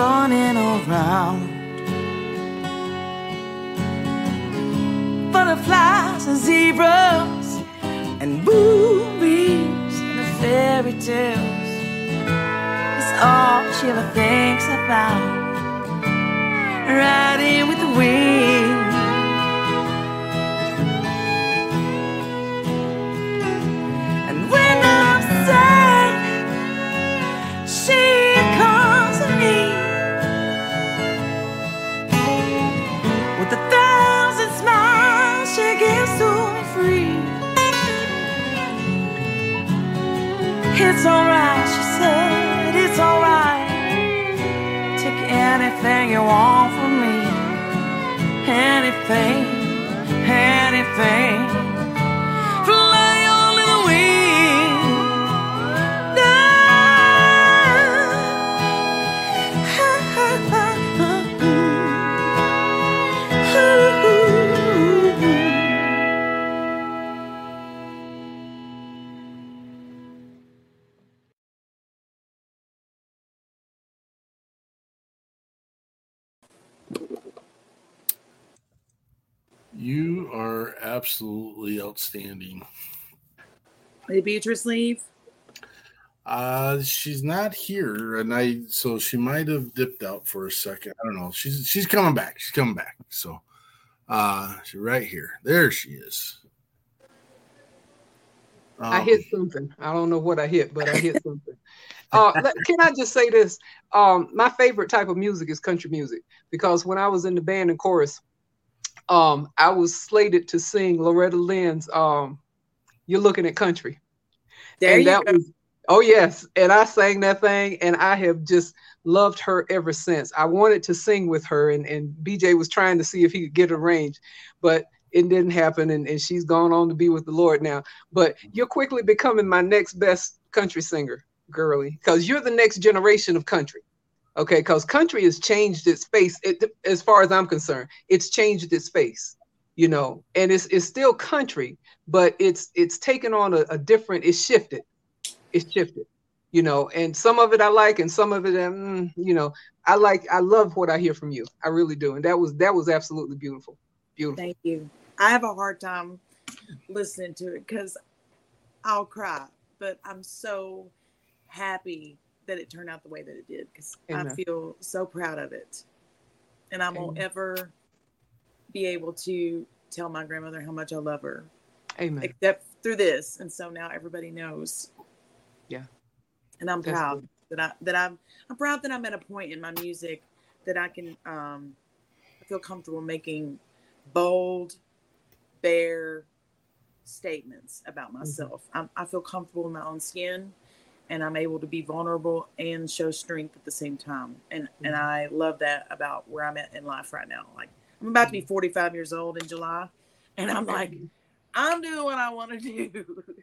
[SPEAKER 6] Running around. Butterflies and zebras and movies and fairy tales. It's all she ever thinks about.
[SPEAKER 3] Absolutely outstanding.
[SPEAKER 4] Did Beatrice leave?
[SPEAKER 3] Uh, she's not here, and I so she might have dipped out for a second. I don't know. She's she's coming back. She's coming back. So, uh, she's right here. There she is.
[SPEAKER 2] I
[SPEAKER 3] Um,
[SPEAKER 2] hit something. I don't know what I hit, but I hit something. Uh, let- can I just say this? Um, my favorite type of music is country music because when I was in the band and chorus, um, I was slated to sing Loretta Lynn's um, "You're Looking at Country,"
[SPEAKER 4] There
[SPEAKER 2] and
[SPEAKER 4] you
[SPEAKER 2] that
[SPEAKER 4] go.
[SPEAKER 2] was oh yes, and I sang that thing, and I have just loved her ever since. I wanted to sing with her, and and BJ was trying to see if he could get arranged, but it didn't happen, and, and she's gone on to be with the Lord now. But you're quickly becoming my next best country singer, girly, because you're the next generation of country. Okay, because country has changed its face. It, as far as I'm concerned, it's changed its face. You know, and it's it's still country, but it's it's taken on a, a different. It's shifted. It's shifted. You know, and some of it I like, and some of it, um, you know, I like. I love what I hear from you. I really do, and that was that was absolutely beautiful. Beautiful.
[SPEAKER 4] Thank you. I have a hard time listening to it because I'll cry, but I'm so happy that it turned out the way that it did because I feel so proud of it. And I won't ever be able to tell my grandmother how much I love her,
[SPEAKER 2] Amen.
[SPEAKER 4] except through this. And so now everybody knows.
[SPEAKER 2] Yeah.
[SPEAKER 4] And I'm
[SPEAKER 2] That's
[SPEAKER 4] proud
[SPEAKER 2] good.
[SPEAKER 4] that I that I'm I'm proud that I'm at a point in my music that I can um feel comfortable making bold, bare statements
[SPEAKER 2] Mm-hmm.
[SPEAKER 4] about myself. I'm, I feel comfortable in my own skin, and I'm able to be vulnerable and show strength at the same time. And and
[SPEAKER 2] Mm-hmm.
[SPEAKER 4] I love that about where I'm at in life right now. Like I'm about
[SPEAKER 2] Mm-hmm.
[SPEAKER 4] to be 45 years old in July, and I'm like, I'm doing what I want to do.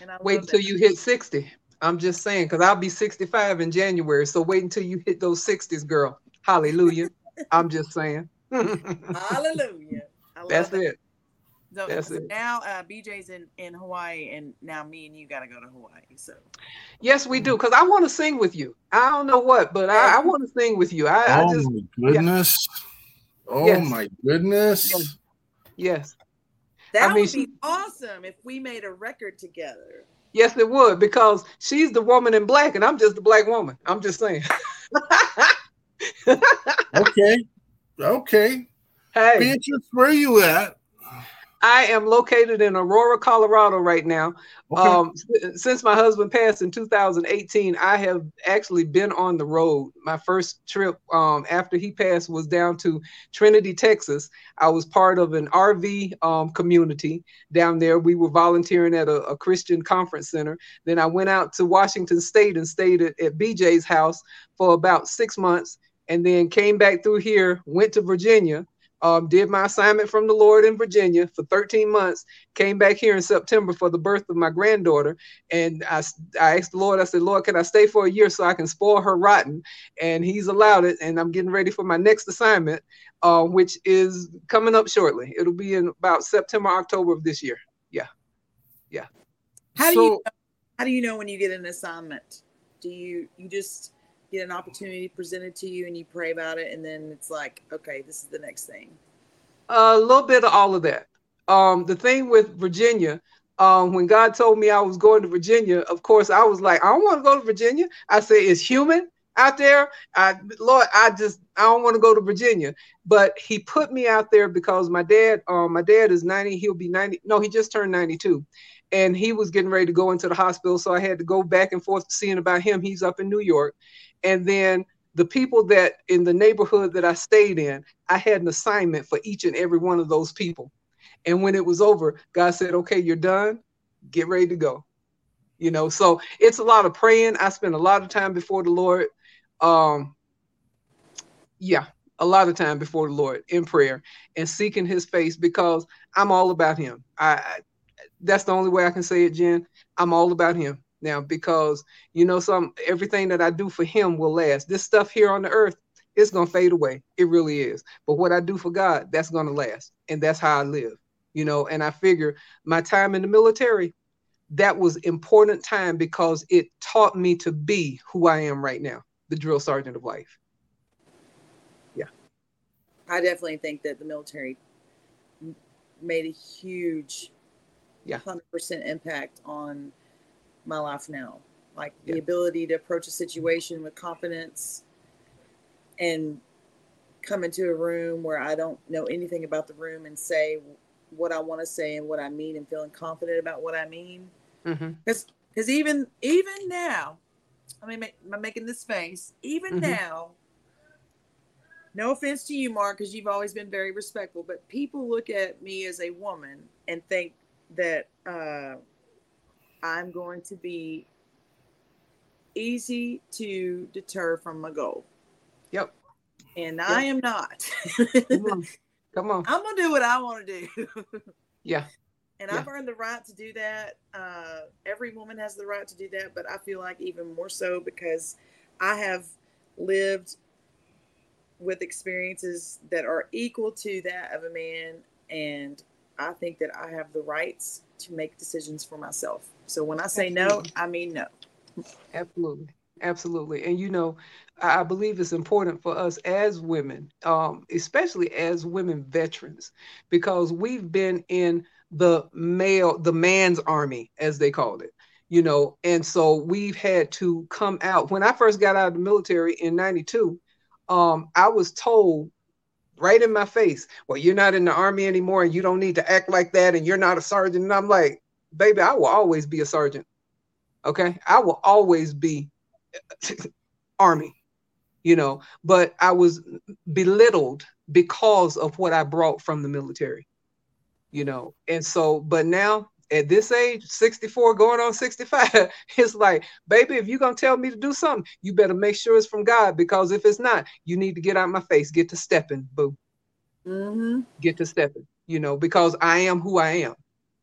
[SPEAKER 4] And I
[SPEAKER 2] Wait until
[SPEAKER 4] that.
[SPEAKER 2] you hit 60. I'm just saying, because I'll be 65 in January. So wait until you hit those 60s, girl. Hallelujah. I'm just saying.
[SPEAKER 4] Hallelujah.
[SPEAKER 2] That's
[SPEAKER 4] that.
[SPEAKER 2] it.
[SPEAKER 4] So, so now uh, BJ's in, in Hawaii, and now me and you got to go to Hawaii. So
[SPEAKER 2] Yes, we do. Because I want to sing with you. I don't know what, but I, I want to sing with you. I, I
[SPEAKER 3] oh
[SPEAKER 2] just,
[SPEAKER 3] my goodness. Oh
[SPEAKER 2] Yes.
[SPEAKER 3] my goodness.
[SPEAKER 2] Yes. yes.
[SPEAKER 4] that
[SPEAKER 2] I mean,
[SPEAKER 4] would
[SPEAKER 2] she-
[SPEAKER 4] be awesome if we made a record together.
[SPEAKER 2] Yes, it would. Because she's the woman in black and I'm just the black woman. I'm just saying.
[SPEAKER 3] Okay. Okay.
[SPEAKER 2] hey.
[SPEAKER 3] Beatrice, where are you at?
[SPEAKER 2] I am located in Aurora, Colorado right now.
[SPEAKER 3] Okay.
[SPEAKER 2] Um, since my husband passed in 2018, I have actually been on the road. My first trip um, after he passed was down to Trinity, Texas. I was part of an RV um, community down there. We were volunteering at a, a Christian conference center. Then I went out to Washington State and stayed at, at BJ's house for about six months, and then came back through here, went to Virginia um, did my assignment from the Lord in Virginia for 13 months, came back here in September for the birth of my granddaughter. And I asked the Lord, I said, Lord, can I stay for a year so I can spoil her rotten? And he's allowed it. And I'm getting ready for my next assignment, uh, which is coming up shortly. It'll be in about September, October of this year. Yeah. Yeah.
[SPEAKER 4] How do
[SPEAKER 3] So-
[SPEAKER 4] you how do you know when you get an assignment? Do you you just get an opportunity presented to you and you pray about it and then it's like, okay, this is the next thing.
[SPEAKER 2] A little bit of all of that. Um, the thing with Virginia, um, when God told me I was going to Virginia, of course I was like, I don't want to go to Virginia. I said, it's human out there. I, Lord, I just I don't want to go to Virginia. But He put me out there because my dad, um, my dad is 90. He'll be 90. No, he just turned 92, and he was getting ready to go into the hospital. So I had to go back and forth seeing about him. He's up in New York, and then the people that in the neighborhood that I stayed in, I had an assignment for each and every one of those people. And when it was over, God said, "Okay, you're done. Get ready to go." You know, so it's a lot of praying. I spend a lot of time before the Lord. Um, yeah, a lot of time before the Lord in prayer and seeking His face because I'm all about Him. I, I that's the only way I can say it, Jenn. I'm all about Him now because you know some everything that I do for Him will last. This stuff here on the earth it's gonna fade away. It really is. But what I do for God, that's gonna last, and that's how I live. You know, and I figure my time in the military, that was important time because it taught me to be who I am right now, the drill sergeant of life. Yeah.
[SPEAKER 4] I definitely think that the military made a huge,
[SPEAKER 2] Yeah.
[SPEAKER 4] hundred percent impact on my life now. Like the ability to approach a situation with confidence and come into a room where I don't know anything about the room and say what I want to say and what I mean and feeling confident about what I mean.
[SPEAKER 2] Mm-hmm.
[SPEAKER 4] Because because even even now, I mean, I'm making this face. Even
[SPEAKER 2] Mhm.
[SPEAKER 4] now, no offense to you, Mark, because you've always been very respectful, but people look at me as a woman and think that uh, I'm going to be easy to deter from my goal,
[SPEAKER 2] Yep.
[SPEAKER 4] and I am not.
[SPEAKER 2] Come on. Come on.
[SPEAKER 4] I'm gonna do what I want to do.
[SPEAKER 2] Yeah.
[SPEAKER 4] And
[SPEAKER 2] Yeah.
[SPEAKER 4] I've earned the right to do that. Uh, every woman has the right to do that, but I feel like even more so because I have lived with experiences that are equal to that of a man. And I think that I have the rights to make decisions for myself. So when I say no, I mean no.
[SPEAKER 2] Absolutely. Absolutely. And you know, I I believe it's important for us as women, um, especially as women veterans, because we've been in the male, the man's army, as they called it, you know, and so we've had to come out. When I first got out of the military in 92, um, I was told right in my face, well, you're not in the army anymore and you don't need to act like that and you're not a sergeant. And I'm like, baby, I will always be a sergeant. Okay. I will always be army, you know, but I was belittled because of what I brought from the military, you know. And so, but now at this age, 64 going on 65, it's like, baby, if you're going to tell me to do something, you better make sure it's from God because if it's not, you need to get out my face, get to stepping, boo,
[SPEAKER 4] Mm-hmm.
[SPEAKER 2] get to stepping, you know, because I am who I am.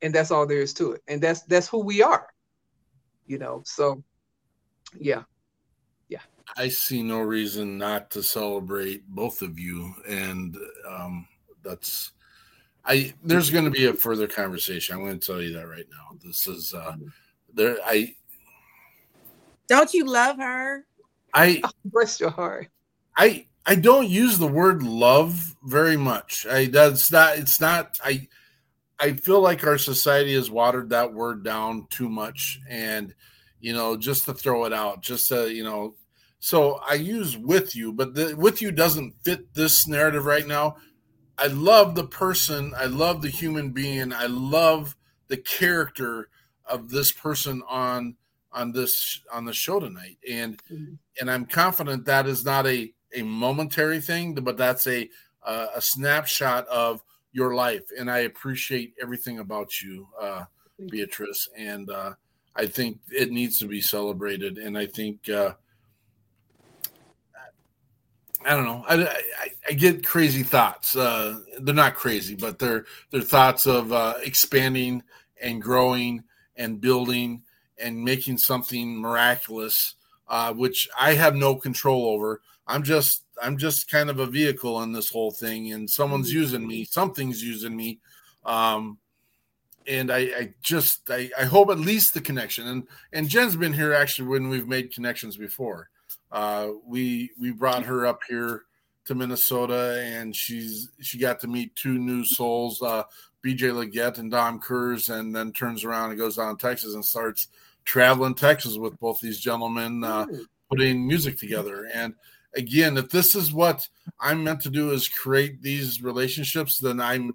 [SPEAKER 2] And that's all there is to it. And that's that's who we are. You know, so yeah. Yeah.
[SPEAKER 3] I see no reason not to celebrate both of you, and um, that's I. There's going to be a further conversation. I'm going to tell you that right now. This is uh, there. I
[SPEAKER 4] Don't you love her?
[SPEAKER 3] I
[SPEAKER 2] Bless your heart.
[SPEAKER 3] I I don't use the word love very much. I that's not it's not I I feel like our society has watered that word down too much and you know just to throw it out just to you know so I use with you but the with you doesn't fit this narrative right now. I love the person, I love the human being, I love the character of this person on on this on the show tonight and
[SPEAKER 2] Mhm.
[SPEAKER 3] and I'm confident that is not a a momentary thing, but that's a uh, a snapshot of your life, and I appreciate everything about you, uh, Beatrice, and uh, I think it needs to be celebrated, and I think. Uh, I don't know. I, I, I get crazy thoughts. Uh, they're not crazy, but they're they're thoughts of uh, expanding and growing and building and making something miraculous, uh, which I have no control over. I'm just I'm just kind of a vehicle in this whole thing, and someone's using me. Something's using me, um, and I, I just I, I hope at least the connection and and Jenn's been here actually when we've made connections before. Uh, we we brought her up here to Minnesota and she's she got to meet two new souls, uh, BJ Leggett and Dom Kurz, and then turns around and goes down to Texas and starts traveling Texas with both these gentlemen, uh, putting music together. And again, if this is what I'm meant to do is create these relationships, then I'm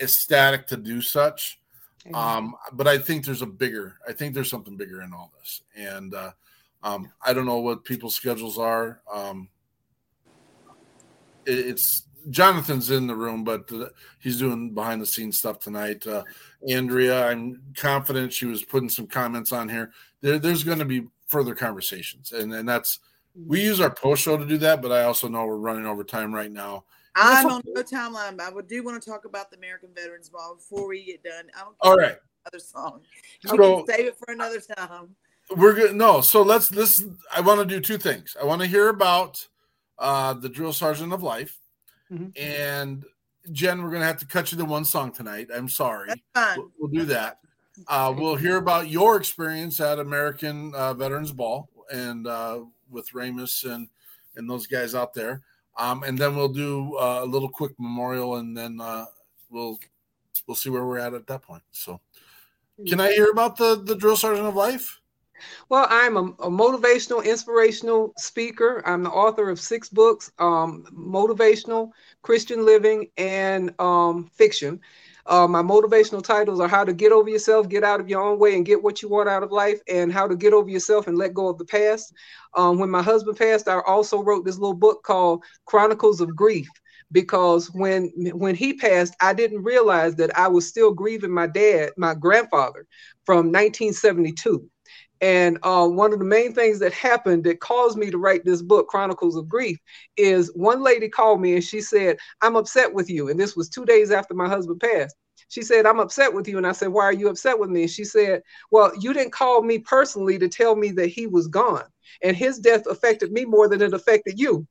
[SPEAKER 3] ecstatic to do such. Um, but I think there's a bigger, I think there's something bigger in all this. And uh, um, I don't know what people's schedules are. Um, it, it's Jonathan's in the room, but uh, he's doing behind the scenes stuff tonight. Uh, Andrea, I'm confident she was putting some comments on here. There, there's going to be further conversations, and and that's we use our post show to do that. But I also know we're running over time right now.
[SPEAKER 4] I'm on no timeline, but I do want to talk about the American Veterans Ball before we get done. I don't
[SPEAKER 3] All right.
[SPEAKER 4] Another song. You
[SPEAKER 3] So-
[SPEAKER 4] can save it for another time.
[SPEAKER 3] We're good. No, so let's this. I want to do two things. I want to hear about uh the drill sergeant of life, and Jenn, we're gonna have to cut you to one song tonight. I'm sorry.
[SPEAKER 4] Fine.
[SPEAKER 3] We'll, we'll do that. Uh, we'll hear about your experience at American uh, Veterans Ball and uh, with Ramus and and those guys out there. Um, and then we'll do uh, a little quick memorial, and then uh, we'll we'll see where we're at at that point. So, can I hear about the the drill sergeant of life?
[SPEAKER 2] Well, I'm a, a motivational, inspirational speaker. I'm the author of six books, um, motivational, Christian living, and um, fiction. Uh, my motivational titles are How to Get Over Yourself, Get Out of Your Own Way, and Get What You Want Out of Life, and How to Get Over Yourself and Let Go of the Past. Um, when my husband passed, I also wrote this little book called Chronicles of Grief because when when he passed, I didn't realize that I was still grieving my dad, my grandfather, from 1972. And uh, one of the main things that happened that caused me to write this book, Chronicles of Grief, is one lady called me and she said, I'm upset with you. And this was two days after my husband passed. She said, I'm upset with you. And I said, Why are you upset with me? And she said, Well, you didn't call me personally to tell me that he was gone. And his death affected me more than it affected you.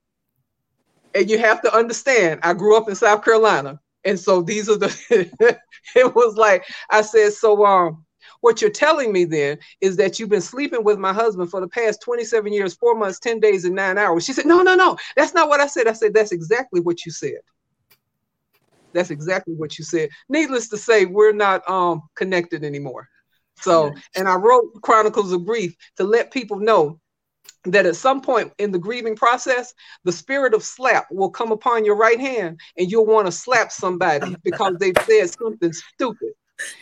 [SPEAKER 2] And you have to understand, I grew up in South Carolina. And so these are the, it was like, I said, So, um, what you're telling me then is that you've been sleeping with my husband for the past 27 years, four months, 10 days, and nine hours. She said, No, no, no, that's not what I said. I said, That's exactly what you said. That's exactly what you said. Needless to say, we're not um connected anymore. So, and I wrote Chronicles of Grief to let people know that at some point in the grieving process, the spirit of slap will come upon your right hand and you'll want to slap somebody because they've said something stupid.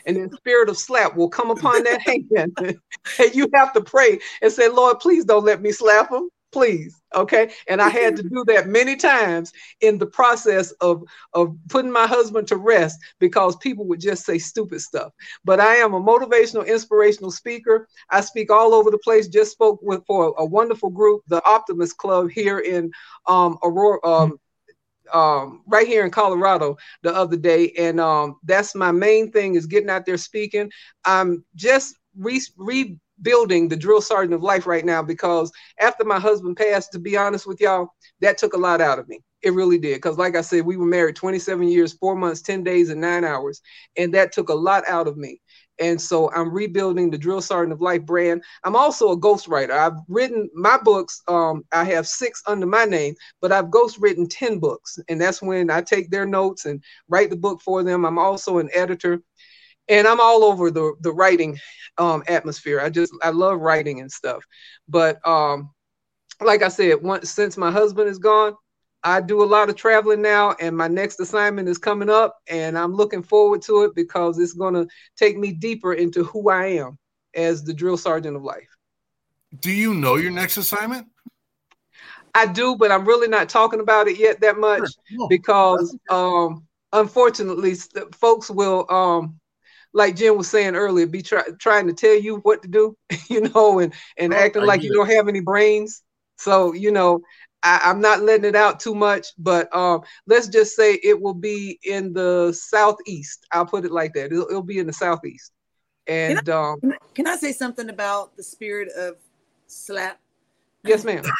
[SPEAKER 2] And the spirit of slap will come upon that hand. and you have to pray and say, Lord, please don't let me slap him. Please. Okay. And I had to do that many times in the process of, of putting my husband to rest because people would just say stupid stuff. But I am a motivational, inspirational speaker. I speak all over the place. Just spoke with for a wonderful group, the Optimist Club here in um, Aurora, um, um, right here in Colorado the other day, and um, that's my main thing is getting out there speaking. I'm just re- rebuilding the drill sergeant of life right now because after my husband passed, to be honest with y'all, that took a lot out of me. It really did. Because, like I said, we were married 27 years, four months, 10 days, and nine hours. And that took a lot out of me. And so I'm rebuilding the Drill Sergeant of Life brand. I'm also a ghostwriter. I've written my books. Um, I have six under my name, but I've ghostwritten 10 books. And that's when I take their notes and write the book for them. I'm also an editor. And I'm all over the, the writing um, atmosphere. I just, I love writing and stuff. But um, like I said, once since my husband is gone, I do a lot of traveling now, and my next assignment is coming up, and I'm looking forward to it because it's going to take me deeper into who I am as the drill sergeant of life.
[SPEAKER 3] Do you know your next assignment?
[SPEAKER 2] I do, but I'm really not talking about it yet that much
[SPEAKER 3] No.
[SPEAKER 2] because, um, unfortunately, folks will, um, like Jim was saying earlier, be try- trying to tell you what to do, you know, and and
[SPEAKER 3] Oh,
[SPEAKER 2] acting like you don't have any brains. So you know, I, I'm not letting it out too much, but um, let's just say it will be in the southeast. I'll put it like that. It'll, it'll be in the southeast, and um,
[SPEAKER 4] Can I- Can I say something about the spirit of slap?
[SPEAKER 2] yes, ma'am.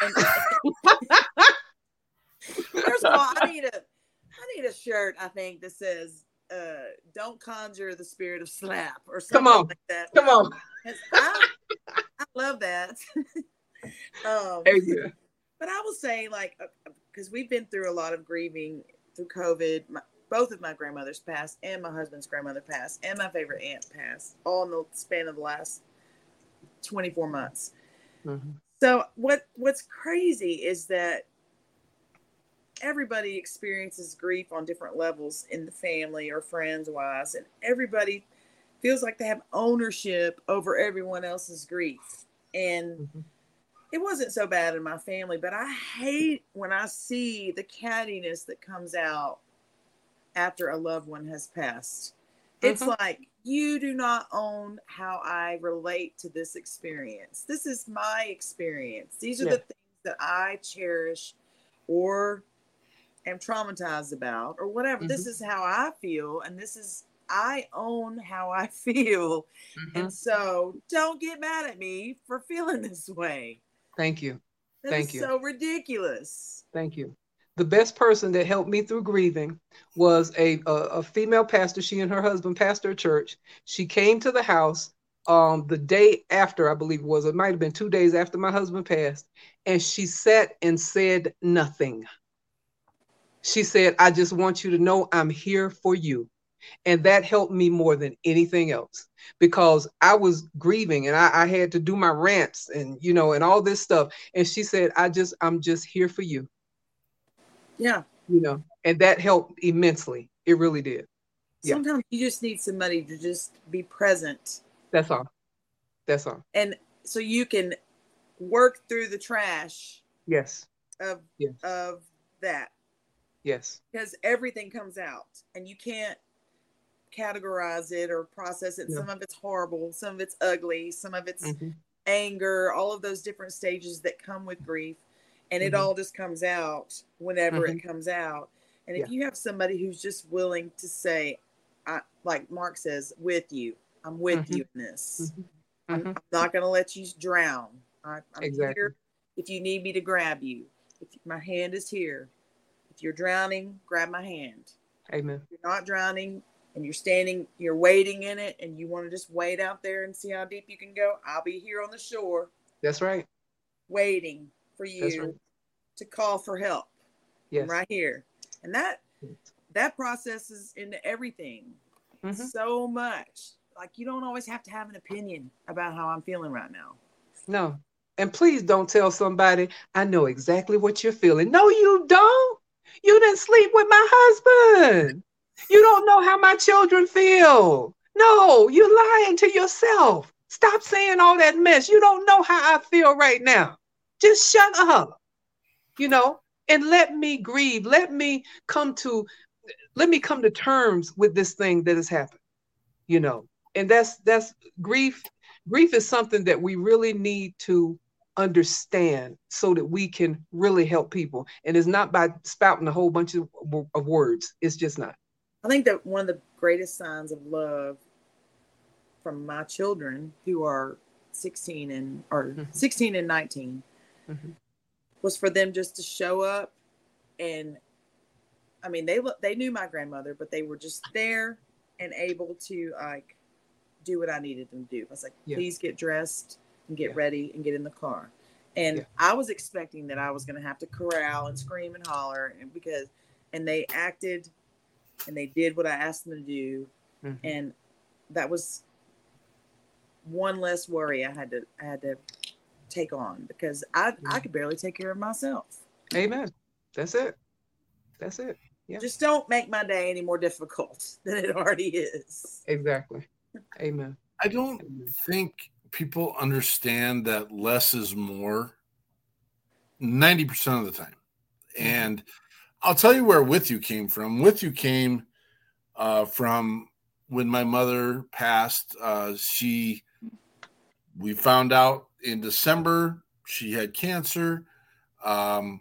[SPEAKER 4] First of all, I need a I need a shirt, I think, that says uh, "Don't conjure the spirit of slap" or
[SPEAKER 2] Come
[SPEAKER 4] something
[SPEAKER 2] on.
[SPEAKER 4] like that.
[SPEAKER 2] Come on.
[SPEAKER 4] I, I love that. um,
[SPEAKER 2] There you go.
[SPEAKER 4] But I will say, like, because we've been through a lot of grieving through COVID. My, both of my grandmothers passed, and my husband's grandmother passed, and my favorite aunt passed, all in the span of the last 24 months.
[SPEAKER 2] Mhm.
[SPEAKER 4] So what what's crazy is that everybody experiences grief on different levels in the family or friends wise, and everybody feels like they have ownership over everyone else's grief. And
[SPEAKER 2] Mhm.
[SPEAKER 4] It wasn't so bad in my family, but I hate when I see the cattiness that comes out after a loved one has passed. It's
[SPEAKER 2] Mhm.
[SPEAKER 4] like you do not own how I relate to this experience. This is my experience. These are
[SPEAKER 2] Yeah.
[SPEAKER 4] the things that I cherish or am traumatized about or whatever. This is how I feel and this is I own how I feel.
[SPEAKER 2] Mhm.
[SPEAKER 4] And so don't get mad at me for feeling this way.
[SPEAKER 2] Thank you.
[SPEAKER 4] That
[SPEAKER 2] Thank you.
[SPEAKER 4] so ridiculous.
[SPEAKER 2] Thank you. The best person that helped me through grieving was a, a a female pastor. She and her husband pastor a church. She came to the house um the day after, I believe it was. It might have been two days after my husband passed, and she sat and said nothing. She said, "I just want you to know I'm here for you." And that helped me more than anything else because I was grieving and I, I had to do my rants and you know and all this stuff. And she said, I just I'm just here for you
[SPEAKER 4] Yeah.
[SPEAKER 2] you know, and that helped immensely. It really did. Yeah.
[SPEAKER 4] Sometimes you just need somebody to just be present
[SPEAKER 2] That's all. That's all.
[SPEAKER 4] and so you can work through the trash
[SPEAKER 2] Yes.
[SPEAKER 4] of
[SPEAKER 2] Yes.
[SPEAKER 4] of that
[SPEAKER 2] Yes.
[SPEAKER 4] because everything comes out and you can't categorize it or process it.
[SPEAKER 2] Yeah.
[SPEAKER 4] Some of it's horrible, some of it's ugly, some of it's
[SPEAKER 2] Mhm.
[SPEAKER 4] anger, all of those different stages that come with grief. And it
[SPEAKER 2] Mhm.
[SPEAKER 4] all just comes out whenever
[SPEAKER 2] Mhm.
[SPEAKER 4] it comes out. And if
[SPEAKER 2] Yeah.
[SPEAKER 4] you have somebody who's just willing to say, I like Mark says, with you, I'm with
[SPEAKER 2] Mhm.
[SPEAKER 4] you in this.
[SPEAKER 2] Mhm.
[SPEAKER 4] I'm,
[SPEAKER 2] Mhm.
[SPEAKER 4] I'm not going to let you drown. I, I'm
[SPEAKER 2] Exactly.
[SPEAKER 4] here if you need me to grab you. If my hand is here. If you're drowning, grab my hand.
[SPEAKER 2] Amen.
[SPEAKER 4] If you're not drowning and you're standing, you're waiting in it, and you want to just wait out there and see how deep you can go, I'll be here on the shore
[SPEAKER 2] That's right.
[SPEAKER 4] waiting for you
[SPEAKER 2] right.
[SPEAKER 4] to call for help.
[SPEAKER 2] Yes.
[SPEAKER 4] I'm right here. And that
[SPEAKER 2] Yes.
[SPEAKER 4] that processes into everything
[SPEAKER 2] Mhm.
[SPEAKER 4] so much. Like you don't always have to have an opinion about how I'm feeling right now.
[SPEAKER 2] No. And please don't tell somebody, I know exactly what you're feeling. No, you don't. You didn't sleep with my husband. You don't know how my children feel. No, you're lying to yourself. Stop saying all that mess. You don't know how I feel right now. Just shut up. You know, and let me grieve. Let me come to let me come to terms with this thing that has happened. You know, and that's that's grief grief is something that we really need to understand so that we can really help people and it's not by spouting a whole bunch of, of words it's just not
[SPEAKER 4] I think that one of the greatest signs of love from my children who are 16 and or
[SPEAKER 2] Mhm.
[SPEAKER 4] 16 and 19
[SPEAKER 2] Mhm.
[SPEAKER 4] was for them just to show up and I mean they they knew my grandmother but they were just there and able to like do what I needed them to do. I was like,
[SPEAKER 2] Yeah.
[SPEAKER 4] please get dressed and get
[SPEAKER 2] Yeah.
[SPEAKER 4] ready and get in the car. And
[SPEAKER 2] Yeah.
[SPEAKER 4] I was expecting that I was going to have to corral and scream and holler and because and they acted and they did what I asked them to do
[SPEAKER 2] Mhm.
[SPEAKER 4] and that was one less worry I had to I had to take on because I I could barely take care of myself.
[SPEAKER 2] amen that's it that's it Yeah.
[SPEAKER 4] Just don't make my day any more difficult than it already is.
[SPEAKER 2] exactly amen
[SPEAKER 3] I don't
[SPEAKER 2] Amen.
[SPEAKER 3] think people understand that less is more 90% of the time. And I'll tell you where With You came from. With You came uh, from when my mother passed. Uh, she, we found out in December she had cancer. Um,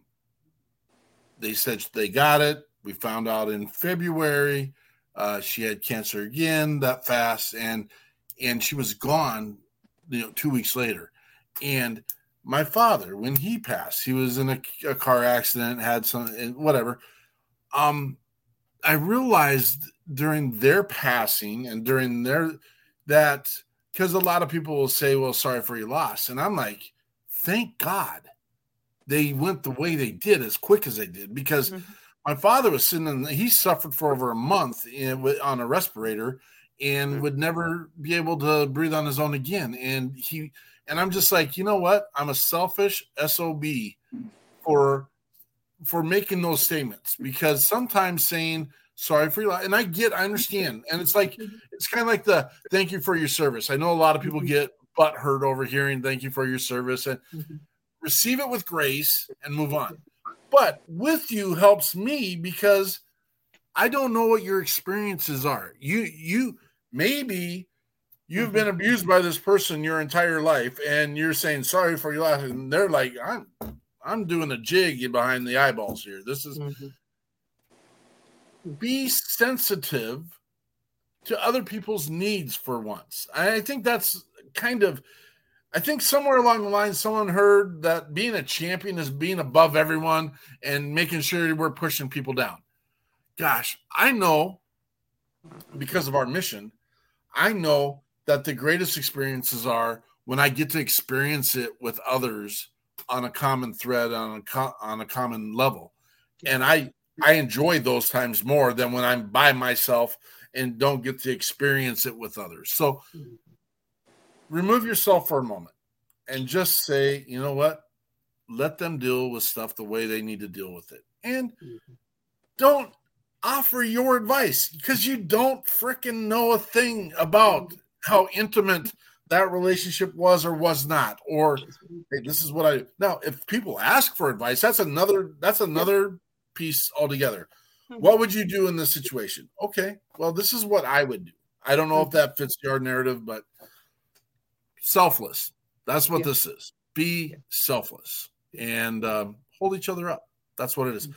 [SPEAKER 3] they said they got it. We found out in February uh, she had cancer again that fast, and and she was gone, you know, two weeks later. And my father, when he passed, he was in a, a car accident, had some whatever. Um, I realized during their passing and during their that because a lot of people will say, "Well, sorry for your loss," and I'm like, "Thank God they went the way they did as quick as they did," because
[SPEAKER 4] Mm-hmm.
[SPEAKER 3] my father was sitting in. He suffered for over a month in, on a respirator and would never be able to breathe on his own again. And he and I'm just like, you know what? I'm a selfish sob for for making those statements because sometimes saying sorry for your life, and I get, I understand, and it's like it's kind of like the thank you for your service. I know a lot of people get butt hurt over hearing thank you for your service and receive it with grace and move on. But with you helps me because I don't know what your experiences are. You you maybe you've mm-hmm. been abused by this person your entire life and you're saying sorry for your life and they're like I'm I'm doing a jig behind the eyeballs here. This is mm-hmm. be sensitive to other people's needs for once. I think that's kind of I think somewhere along the line someone heard that being a champion is being above everyone and making sure we're pushing people down. Gosh, I know because of our mission, I know that the greatest experiences are when I get to experience it with others on a common thread on a co- on a common level. And I I enjoy those times more than when I'm by myself and don't get to experience it with others. So mm-hmm. remove yourself for a moment and just say, you know what? Let them deal with stuff the way they need to deal with it. And mm-hmm. don't offer your advice because you don't freaking know a thing about how intimate that relationship was or was not or hey, this is what i now if people ask for advice that's another that's another piece altogether. What would you do in this situation? Okay well this is what i would do. I don't know if that fits your narrative but selfless. That's what
[SPEAKER 2] Yeah.
[SPEAKER 3] this is. Be selfless and um, hold each other up. That's what it is.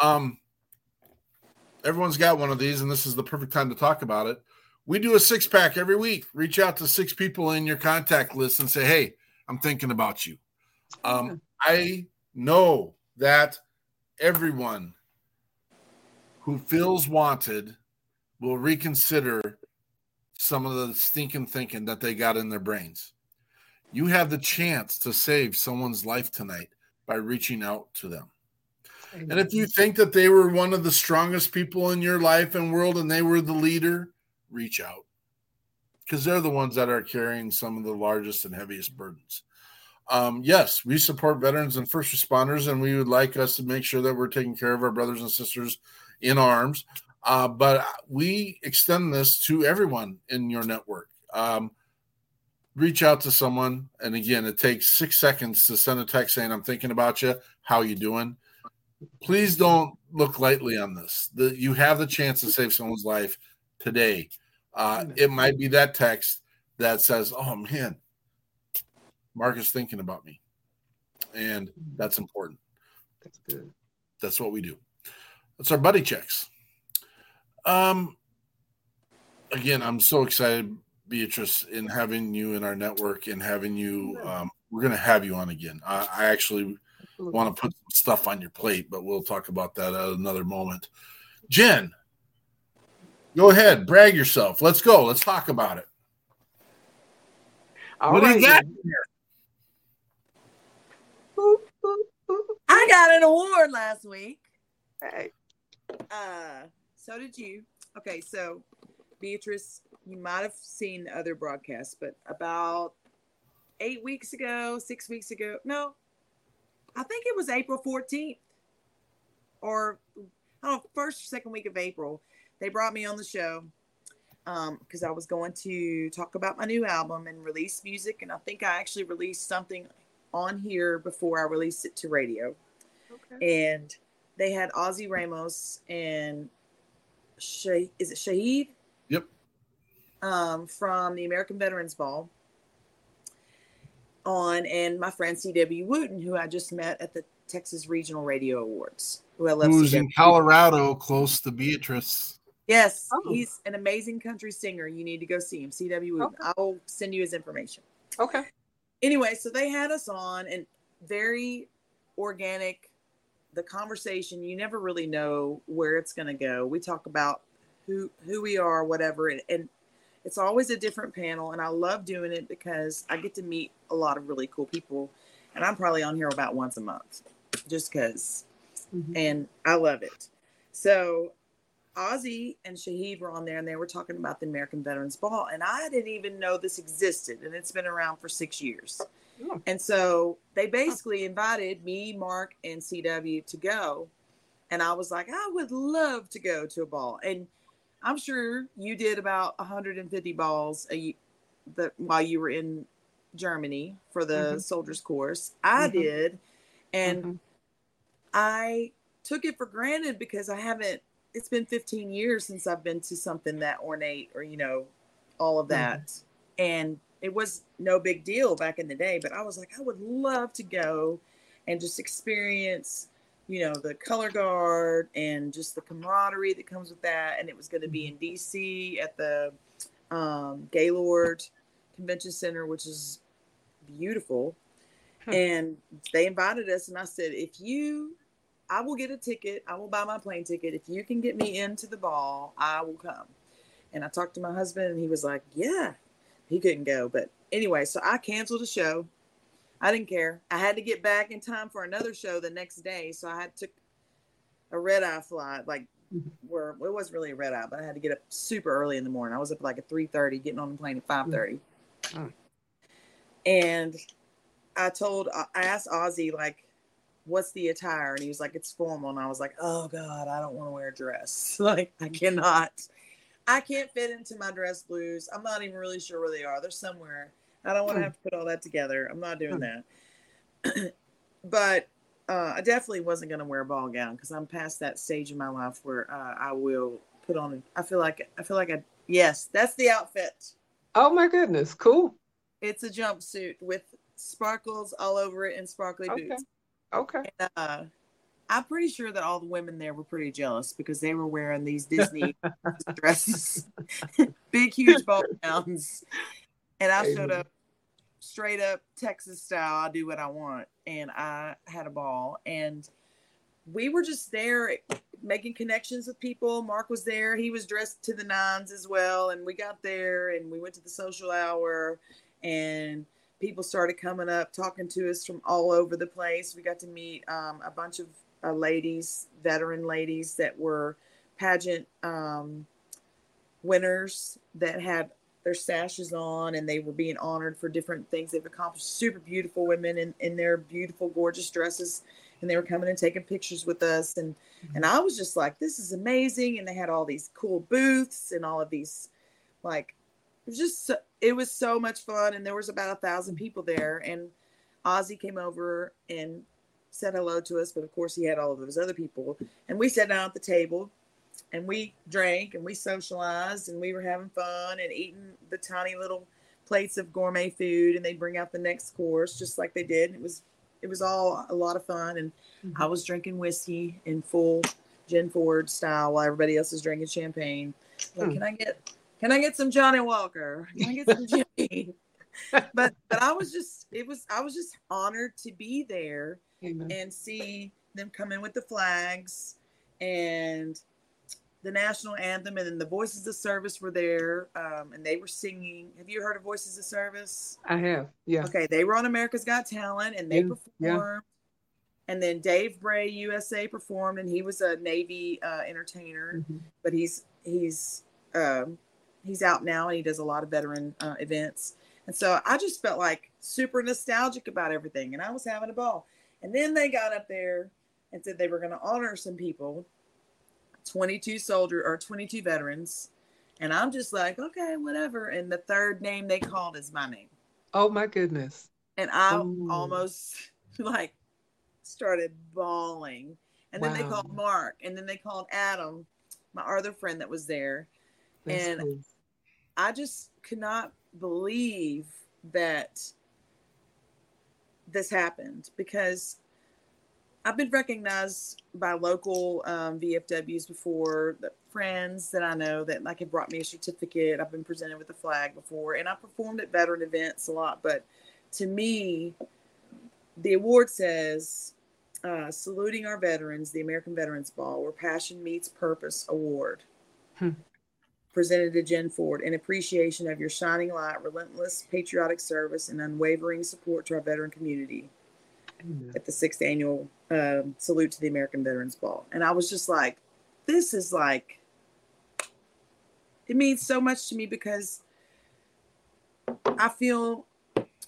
[SPEAKER 3] um everyone's got one of these and this is the perfect time to talk about it we do a six pack every week. Reach out to six people in your contact list and say hey i'm thinking about you. Um, i know that everyone who feels wanted will reconsider some of the stinking thinking that they got in their brains. You have the chance to save someone's life tonight by reaching out to them. And if you think that they were one of the strongest people in your life and world and they were the leader, reach out because they're the ones that are carrying some of the largest and heaviest burdens. Um, yes, we support veterans and first responders, and we would like us to make sure that we're taking care of our brothers and sisters in arms. Uh, but we extend this to everyone in your network. Um, reach out to someone, and again, it takes six seconds to send a text saying, "I'm thinking about you. How you doing?" please don't look lightly on this. The, you have the chance to save someone's life today. Uh, it might be that text that says, "Oh man, Mark is thinking about me," and that's important.
[SPEAKER 2] That's good.
[SPEAKER 3] That's what we do. That's our buddy checks. Um, again, I'm so excited, Beatrice, in having you in our network and having you. Um, we're going to have you on again. I, I actually want to put some stuff on your plate, but we'll talk about that at another moment. Jenn, go ahead, brag yourself. Let's go. Let's talk about it.
[SPEAKER 2] All
[SPEAKER 3] what do you got? here?
[SPEAKER 4] I got an award last week.
[SPEAKER 2] Hey.
[SPEAKER 4] Uh, so did you. Okay, so Beatrice, you might have seen the other broadcasts, but about eight weeks ago, six weeks ago, no, I think it was April 14th or I don't know, first or second week of April, they brought me on the show because I was going to talk about my new album and release music. And I think I actually released something on here before I released it to radio.
[SPEAKER 2] Okay.
[SPEAKER 4] And they had Ozzy Ramos and Sha- is it Shahid?
[SPEAKER 3] Yep.
[SPEAKER 4] Um, from the American Veterans Ball on, and my friend C.W. Wooten, who I just met at the Texas Regional Radio Awards. Who I love.
[SPEAKER 3] Who's in Colorado, close to Beatrice?
[SPEAKER 4] Yes,
[SPEAKER 2] Oh.
[SPEAKER 4] he's an amazing country singer. You need to go see him. C.W. Wooten.
[SPEAKER 2] Okay.
[SPEAKER 4] I'll send you his information.
[SPEAKER 2] Okay.
[SPEAKER 4] Anyway, so they had us on and very organic the conversation you never really know where it's going to go. We talk about who who we are, whatever, and, and it's always a different panel, and I love doing it because I get to meet a lot of really cool people, and I'm probably on here about once a month, just because,
[SPEAKER 2] Mhm.
[SPEAKER 4] and I love it. So Ozzy and Shahid were on there and they were talking about the American Veterans Ball. And I didn't even know this existed. And it's been around for six years.
[SPEAKER 2] Oh.
[SPEAKER 4] And so they basically invited me, Mark, and CW to go. And I was like, I would love to go to a ball. And I'm sure you did about 150 balls a, the, while you were in Germany for the
[SPEAKER 2] Mhm.
[SPEAKER 4] Soldiers Chorus. I
[SPEAKER 2] Mhm.
[SPEAKER 4] did. And
[SPEAKER 2] Mhm.
[SPEAKER 4] I took it for granted because I haven't. It's been 15 years since I've been to something that ornate or you know, all of that, and it was no big deal back in the day. But I was like, I would love to go and just experience, you know, the color guard and just the camaraderie that comes with that. And it was going to be in DC at the um, Gaylord Convention Center, which is beautiful. And they invited us, and I said, if you, I will get a ticket, I will buy my plane ticket. If you can get me into the ball, I will come. And I talked to my husband, and he was like, yeah, he couldn't go. But anyway, so I canceled the show. I didn't care. I had to get back in time for another show the next day, so I had took a red eye flight, like mm-hmm. where it wasn't really a red eye, but I had to get up super early in the morning. I was up like at three thirty, getting on the plane at mm. five thirty,
[SPEAKER 2] Mm.
[SPEAKER 4] and I told uh, I asked Ozzy like, "What's the attire?" And he was like, "It's formal." And I was like, "Oh God, I don't want to wear a dress. like I cannot, I can't fit into my dress blues. I'm not even really sure where they are. They're somewhere. I don't want to
[SPEAKER 2] Hmm.
[SPEAKER 4] have to put all that together. I'm not doing
[SPEAKER 2] Hmm.
[SPEAKER 4] that." but uh, I definitely wasn't going to wear a ball gown because I'm past that stage in my life where uh, I will put on. I feel like I feel like I yes, that's the outfit.
[SPEAKER 2] Oh my goodness, cool.
[SPEAKER 4] It's a jumpsuit with sparkles all over it and sparkly
[SPEAKER 2] Okay.
[SPEAKER 4] boots.
[SPEAKER 2] Okay.
[SPEAKER 4] And, uh, I'm pretty sure that all the women there were pretty jealous because they were wearing these Disney dresses, big, huge ball gowns, and I showed up straight up Texas style. I do what I want, and I had a ball, and we were just there making connections with people. Mark was there; he was dressed to the nines as well, and we got there and we went to the social hour, and people started coming up talking to us from all over the place. We got to meet um, a bunch of uh, ladies, veteran ladies that were pageant um, winners that had their sashes on and they were being honored for different things they've accomplished. Super beautiful women in, in their beautiful, gorgeous dresses. And they were coming and taking pictures with us. And, and I was just like, this is amazing. And they had all these cool booths and all of these, like, it was just, so, it was so much fun. And there was about a thousand people there. And Ozzy came over and said hello to us. But of course, he had all of those other people. And we sat down at the table and we drank and we socialized and we were having fun and eating the tiny little plates of gourmet food and they bring out the next course just like they did. And It was it was all a lot of fun and I was drinking whiskey in full Jenn Ford style while everybody else is drinking champagne. Like,
[SPEAKER 2] Hmm.
[SPEAKER 4] can I get can I get some Johnnie Walker? Can I get some Jimmy? but but I was just it was I was just honored to be there
[SPEAKER 2] Amen.
[SPEAKER 4] and see them come in with the flags and the national anthem and then the voices of service were there um, and they were singing have you heard of voices of service
[SPEAKER 2] I have. Yeah.
[SPEAKER 4] okay they were on america's got talent and they
[SPEAKER 2] Yeah, yeah.
[SPEAKER 4] performed and then dave bray usa performed and he was a navy uh, entertainer
[SPEAKER 2] Mhm.
[SPEAKER 4] but he's he's um, he's out now and he does a lot of veteran uh, events. And so i just felt like super nostalgic about everything and i was having a ball. And then they got up there and said they were going to honor some people 22 soldier or 22 veterans. And i'm just like okay whatever. And the third name they called is my name.
[SPEAKER 2] Oh my goodness.
[SPEAKER 4] and i
[SPEAKER 2] Oh.
[SPEAKER 4] almost like started bawling. And then they called mark and then they called adam my other friend that was there.
[SPEAKER 2] That's
[SPEAKER 4] And-
[SPEAKER 2] cool.
[SPEAKER 4] I just could not believe that this happened because I've been recognized by local um, VFWs before, the friends that I know that like have brought me a certificate. I've been presented with a flag before, and I performed at veteran events a lot. But to me, the award says uh, saluting our veterans, the American Veterans Ball, where Passion Meets Purpose Award.
[SPEAKER 7] Hmm.
[SPEAKER 4] Presented to Jenn Ford in appreciation of your shining light, relentless patriotic service, and unwavering support to our veteran community at the sixth annual um, salute to the American Veterans Ball. And I was just like, this is like, it means so much to me because I feel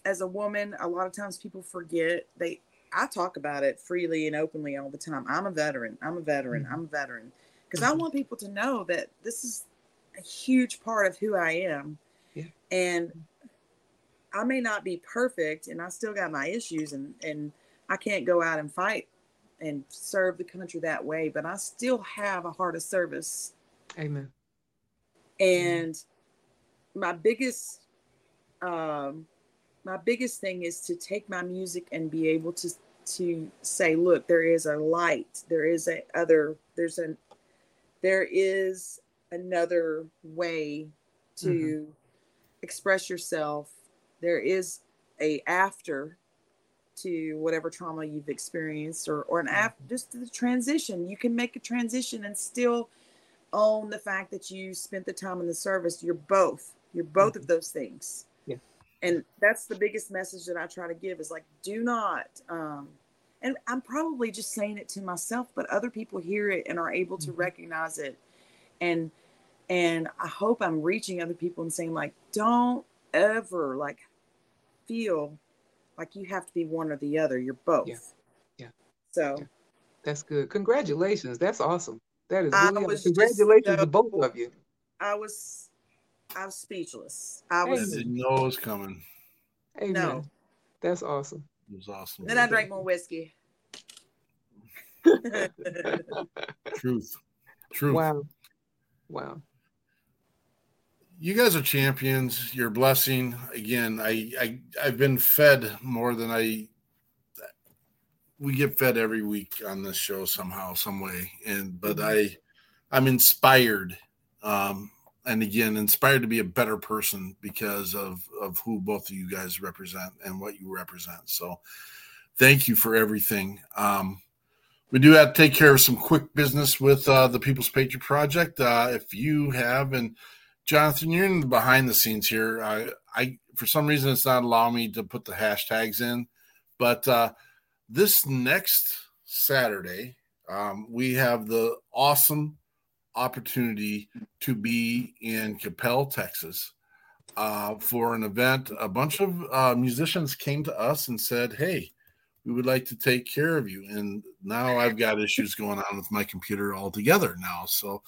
[SPEAKER 4] as a woman, a lot of times people forget they, I talk about it freely and openly all the time. I'm a veteran. I'm a veteran. I'm a veteran. Because I want people to know that this is a huge part of who I am.
[SPEAKER 7] Yeah.
[SPEAKER 4] And I may not be perfect and I still got my issues and, and I can't go out and fight and serve the country that way, but I still have a heart of service.
[SPEAKER 7] Amen.
[SPEAKER 4] And my biggest um my biggest thing is to take my music and be able to to say, look, there is a light, there is a other, there's an there is another way to mm-hmm. express yourself. There is a after to whatever trauma you've experienced or, or an mm-hmm. after just the transition. You can make a transition and still own the fact that you spent the time in the service. You're both. You're both of mm-hmm. those things.
[SPEAKER 7] Yeah.
[SPEAKER 4] And that's the biggest message that I try to give is like, do not, um, and I'm probably just saying it to myself, but other people hear it and are able to recognize it. And and I hope I'm reaching other people and saying, like, don't ever like feel like you have to be one or the other. You're both.
[SPEAKER 7] Yeah. Yeah.
[SPEAKER 4] So
[SPEAKER 7] That's good. Congratulations. That's awesome. That is
[SPEAKER 4] I
[SPEAKER 7] really
[SPEAKER 4] was
[SPEAKER 7] awesome.
[SPEAKER 4] just
[SPEAKER 7] Congratulations to both of you.
[SPEAKER 4] I was I was speechless. I was
[SPEAKER 3] I
[SPEAKER 4] was
[SPEAKER 3] didn't know it was coming.
[SPEAKER 7] Amen.
[SPEAKER 4] no.
[SPEAKER 7] That's awesome.
[SPEAKER 3] It was awesome.
[SPEAKER 4] Then I drank more whiskey.
[SPEAKER 3] Truth. Truth.
[SPEAKER 7] Wow. Wow.
[SPEAKER 3] You guys are champions. You're a blessing. Again, I, I I've been fed more than I we get fed every week on this show somehow, some way. And but I I'm inspired. Um and again, inspired to be a better person because of of who both of you guys represent and what you represent. So thank you for everything. Um we do have to take care of some quick business with uh, the People's Patriot Project. Uh, if you have, and Jonathan, you're in the behind the scenes here. I, I for some reason it's not allowing me to put the hashtags in, but uh, this next Saturday um, we have the awesome opportunity to be in Coppell, Texas, uh, for an event. A bunch of uh, musicians came to us and said, "Hey." We would like to take care of you, and now I've got issues going on with my computer altogether now. So,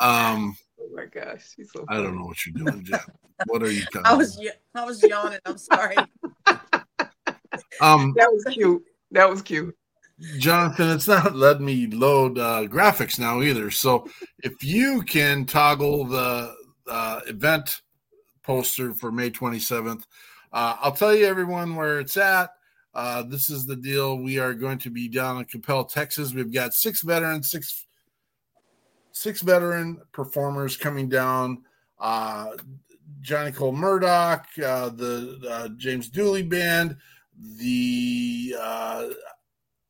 [SPEAKER 3] um,
[SPEAKER 7] Oh my gosh. She's so
[SPEAKER 3] I don't know what you're doing, Jenn. What are you?
[SPEAKER 4] I
[SPEAKER 3] talking
[SPEAKER 4] was ya- I was yawning. I'm sorry.
[SPEAKER 3] Um,
[SPEAKER 7] That was cute. That was cute.
[SPEAKER 3] Jonathan, it's not letting me load uh, graphics now either. So if you can toggle the uh, event poster for May 27th, uh, I'll tell you everyone where it's at. Uh, this is the deal. We are going to be down in Coppell, Texas. We've got six veterans, six six veteran performers coming down. Uh, Johnny Cole Murdoch, uh, the uh, James Dooley Band, the uh,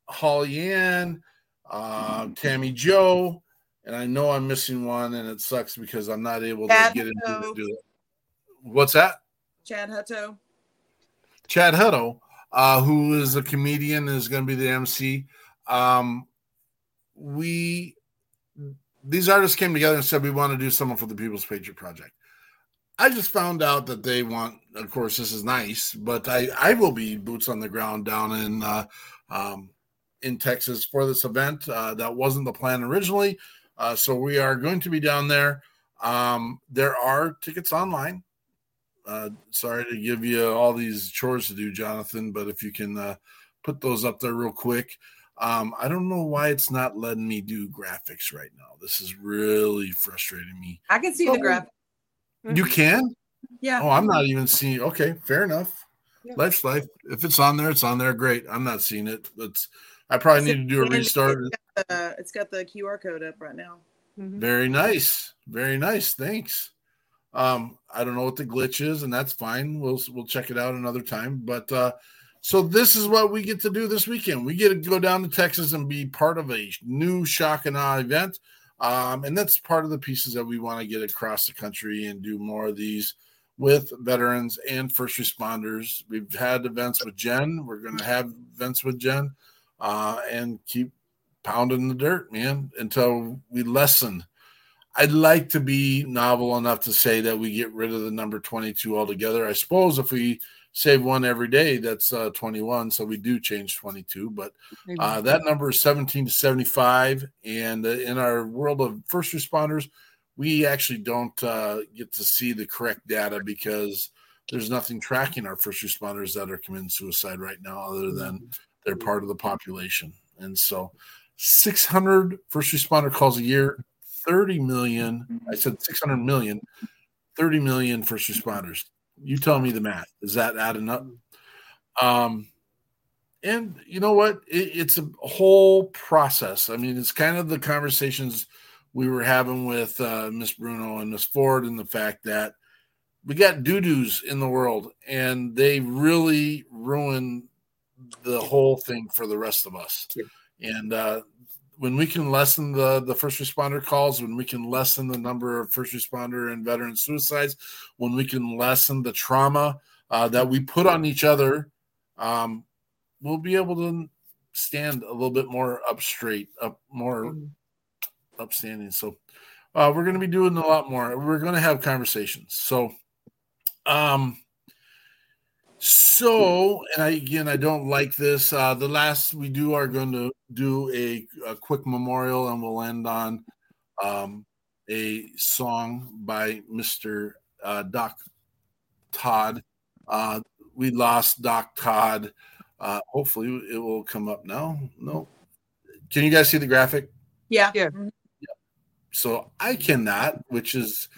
[SPEAKER 3] Holly Ann, uh, Tammy Joe, and I know I'm missing one, and it sucks because I'm not able to get into
[SPEAKER 4] Hutto.
[SPEAKER 3] it. Do it. What's that?
[SPEAKER 4] Chad Hutto.
[SPEAKER 3] Chad Hutto, uh, who is a comedian, is going to be the MC. Um, we these artists came together and said we want to do something for the People's Patriot Project. I just found out that they want. Of course, this is nice, but I I will be boots on the ground down in uh, um, in Texas for this event. Uh, that wasn't the plan originally, uh, so we are going to be down there. Um, there are tickets online. Uh, sorry to give you all these chores to do, Jonathan, but if you can uh, put those up there real quick. Um, I don't know why it's not letting me do graphics right now. This is really frustrating me.
[SPEAKER 4] I can see
[SPEAKER 3] Oh.
[SPEAKER 4] the graphic.
[SPEAKER 3] You can?
[SPEAKER 4] Yeah.
[SPEAKER 3] Oh, I'm not even seeing. Okay, fair enough.
[SPEAKER 7] Yeah.
[SPEAKER 3] Life's life. If it's on there, it's on there. Great. I'm not seeing it. It's. I probably need to do a restart.
[SPEAKER 4] It's got, the, it's got the QR code up right now.
[SPEAKER 7] Mhm.
[SPEAKER 3] Very nice. Very nice. Thanks. Um, I don't know what the glitch is, and that's fine. We'll we'll check it out another time. But uh So this is what we get to do this weekend. We get to go down to Texas and be part of a new shock and awe event. Um, and that's part of the pieces that we want to get across the country and do more of these with veterans and first responders. We've had events with Jenn. We're going to have events with Jenn uh, and keep pounding the dirt, man, until we lessen. I'd like to be novel enough to say that we get rid of the number 22 altogether. I suppose if we save one every day, that's uh, 21. So we do change 22. But uh, that number is 17 to 75. And uh, in our world of first responders, we actually don't uh, get to see the correct data because there's nothing tracking our first responders that are committing suicide right now other than they're part of the population. And so 600 first responder calls a year, 30 million, I said 600 million, 30 million first responders. You tell me the math. Is that adding up? Um, and you know what? It, it's a whole process. I mean, it's kind of the conversations we were having with uh, Miss Bruno and Miss Ford, and the fact that we got doo doos in the world, and they really ruin the whole thing for the rest of us. And uh, when we can lessen the the first responder calls, when we can lessen the number of first responder and veteran suicides, when we can lessen the trauma uh, that we put on each other, um, we'll be able to stand a little bit more up straight, up more upstanding. So uh, we're going to be doing a lot more. We're going to have conversations. So, um, so, and I again, I don't like this. Uh, the last we do are going to do a, a quick memorial, and we'll end on um, a song by Mr. Uh, Doc Todd. Uh, we lost Doc Todd. Uh, hopefully, it will come up now. No, can you guys see the graphic?
[SPEAKER 4] Yeah.
[SPEAKER 7] Yeah.
[SPEAKER 3] So I cannot, which is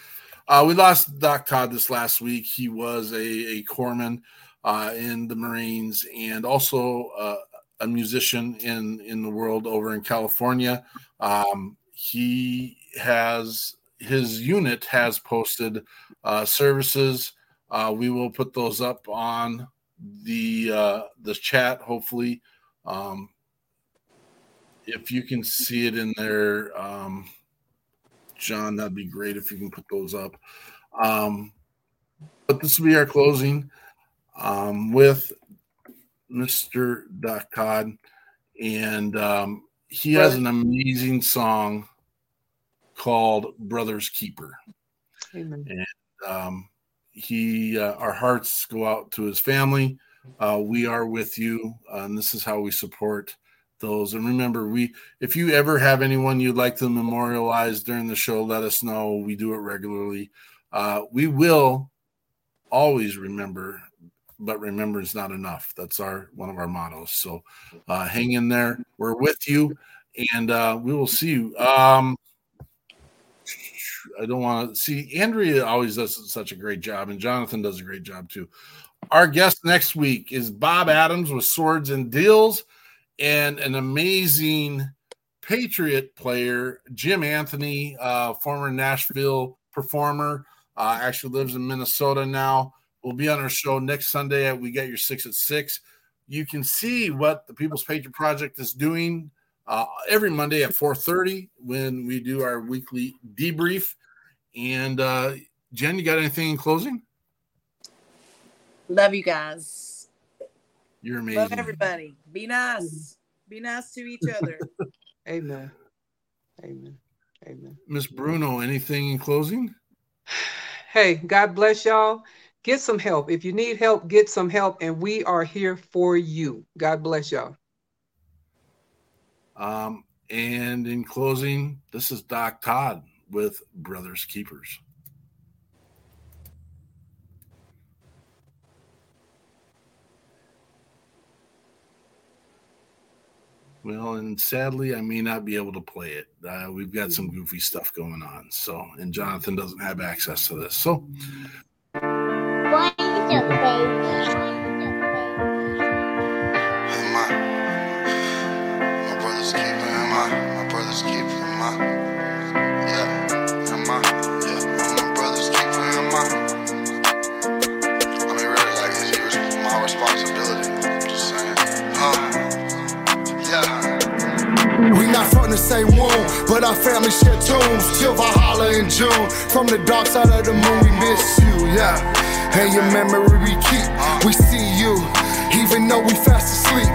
[SPEAKER 3] uh, we lost Doc Todd this last week. He was a, a corpsman uh, in the Marines and also uh, a musician in in the world over in California. Um, he has his unit has posted uh, services. Uh, we will put those up on the uh, the chat. Hopefully, um, if you can see it in there, um, John, that'd be great if you can put those up. Um, but this will be our closing um, with Mr. Doc Todd, and um, he has an amazing song called "Brother's Keeper."
[SPEAKER 7] Amen.
[SPEAKER 3] and um, he uh, our hearts go out to his family uh, we are with you uh, and this is how we support those and remember we if you ever have anyone you'd like to memorialize during the show let us know we do it regularly uh, we will always remember but remember is not enough. That's our one of our mottos. So uh, hang in there. we're with you and uh, we will see you. Um, I don't want to see Andrea always does such a great job, and Jonathan does a great job too. Our guest next week is Bob Adams with Swords and Deals, and an amazing Patriot player, Jim Anthony, uh, former Nashville performer, uh, actually lives in Minnesota now. Will be on our show next Sunday at We Get Your Six at Six. You can see what the People's Patriot Project is doing uh, every Monday at 4:30 when we do our weekly debrief. And uh, Jenn, you got anything in closing?
[SPEAKER 4] Love you guys.
[SPEAKER 3] You're amazing.
[SPEAKER 4] Love everybody. Be nice. Be nice to each other.
[SPEAKER 7] Amen. Amen. Amen.
[SPEAKER 3] Miss Bruno, anything in closing?
[SPEAKER 7] Hey, God bless y'all. Get some help. If you need help, get some help, and we are here for you. God bless y'all.
[SPEAKER 3] Um, and in closing, this is Doc Todd with Brothers Keepers. Well, and sadly, I may not be able to play it. Uh, we've got some goofy stuff going on. So, and Jonathan doesn't have access to this. So,
[SPEAKER 8] from the same womb, but our family share tombs till Valhalla in June. From the dark side of the moon, we miss you, yeah. And your memory we keep, we see you, even though we fast asleep.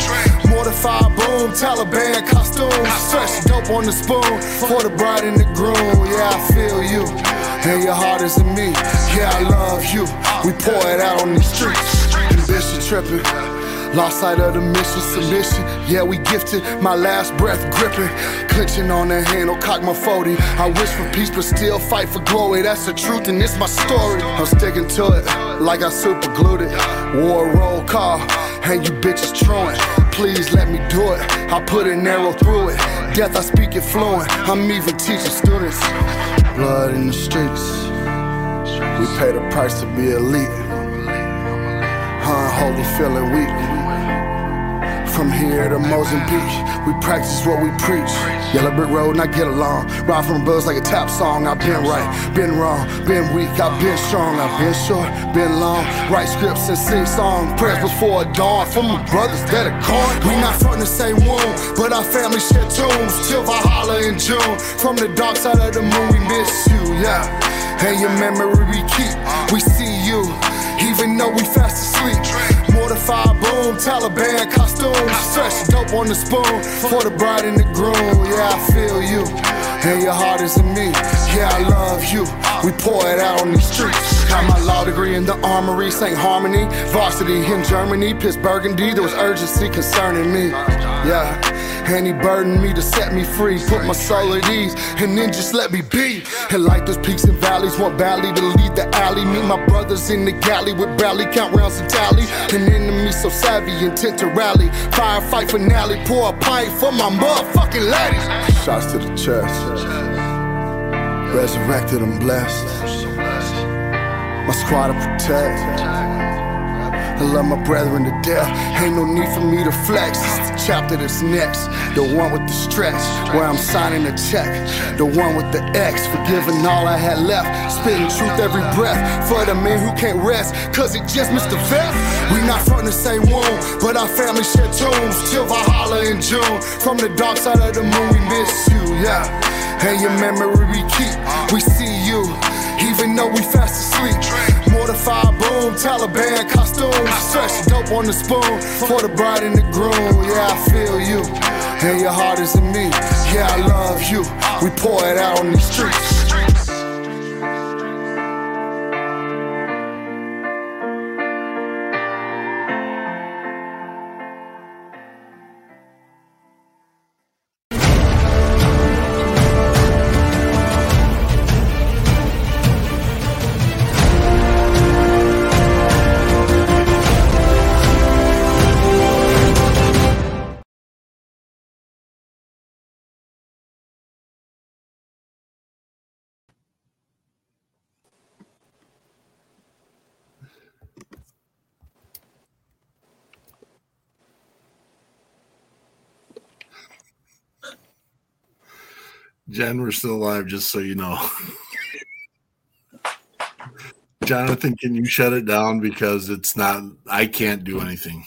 [SPEAKER 8] Mortified boom, Taliban costumes, fresh dope on the spoon for the bride and the groom. Yeah, I feel you, and your heart is in me. Yeah, I love you. We pour it out on these streets. Ambition tripping. Lost sight of the mission, submission. Yeah, we gifted. My last breath gripping. Clenching on the handle, cock my 40. I wish for peace, but still fight for glory. That's the truth, and it's my story. I'm sticking to it like I super glued it. War roll call, and you bitches truant. Please let me do it. I put an arrow through it. Death, I speak it fluent. I'm even teaching students. Blood in the streets. We pay the price to be elite. Unholy feeling weak. From here to Mozambique, we practice what we preach. Yellow brick road and I get along. Ride from buzz like a tap song. I've been right, been wrong, been weak, I've been strong, I've been short, been long. Write scripts and sing songs, prayers before dawn. For my brothers that are gone. We not from the same womb, but our family share tombs. Till Valhalla in June. From the dark side of the moon, we miss you, yeah. And your memory we keep, we see you, even though we fast asleep. Mortified boom, Taliban costumes, fresh dope on the spoon for the bride and the groom. Yeah, I feel you, and your heart is in me. Yeah, I love you. We pour it out on these streets. Got my law degree in the armory, St. Harmony, varsity in Germany, Pittsburgh, Burgundy. There was urgency concerning me. Yeah, and he burdened me to set me free, put my soul at ease, and then just let me be. And like those peaks and valleys, want badly to lead the alley. Meet my brothers in the galley with barely count rounds and tally. An enemy so savvy, intent to rally. Firefight finale, pour a pint for my motherfucking ladies. Shots to the chest. Resurrected, I'm blessed. My squad to protect. I love my brethren to death. Ain't no need for me to flex. It's the chapter that's next. The one with the stretch, where I'm signing a check. The one with the X, forgiving all I had left. Spitting truth every breath for the men who can't rest. Cause it just missed the vet. We not from the same womb, but our family share tombs. Till Valhalla in June. From the dark side of the moon, we miss you, yeah. And your memory we keep, we see you, even though we fast asleep. Mortified boom, Taliban costumes, fresh dope on the spoon for the bride and the groom. Yeah, I feel you, and your heart is in me. Yeah, I love you. We pour it out on these streets.
[SPEAKER 3] Jenn, we're still alive, just so you know. Jonathan, can you shut it down because it's not, I can't do anything.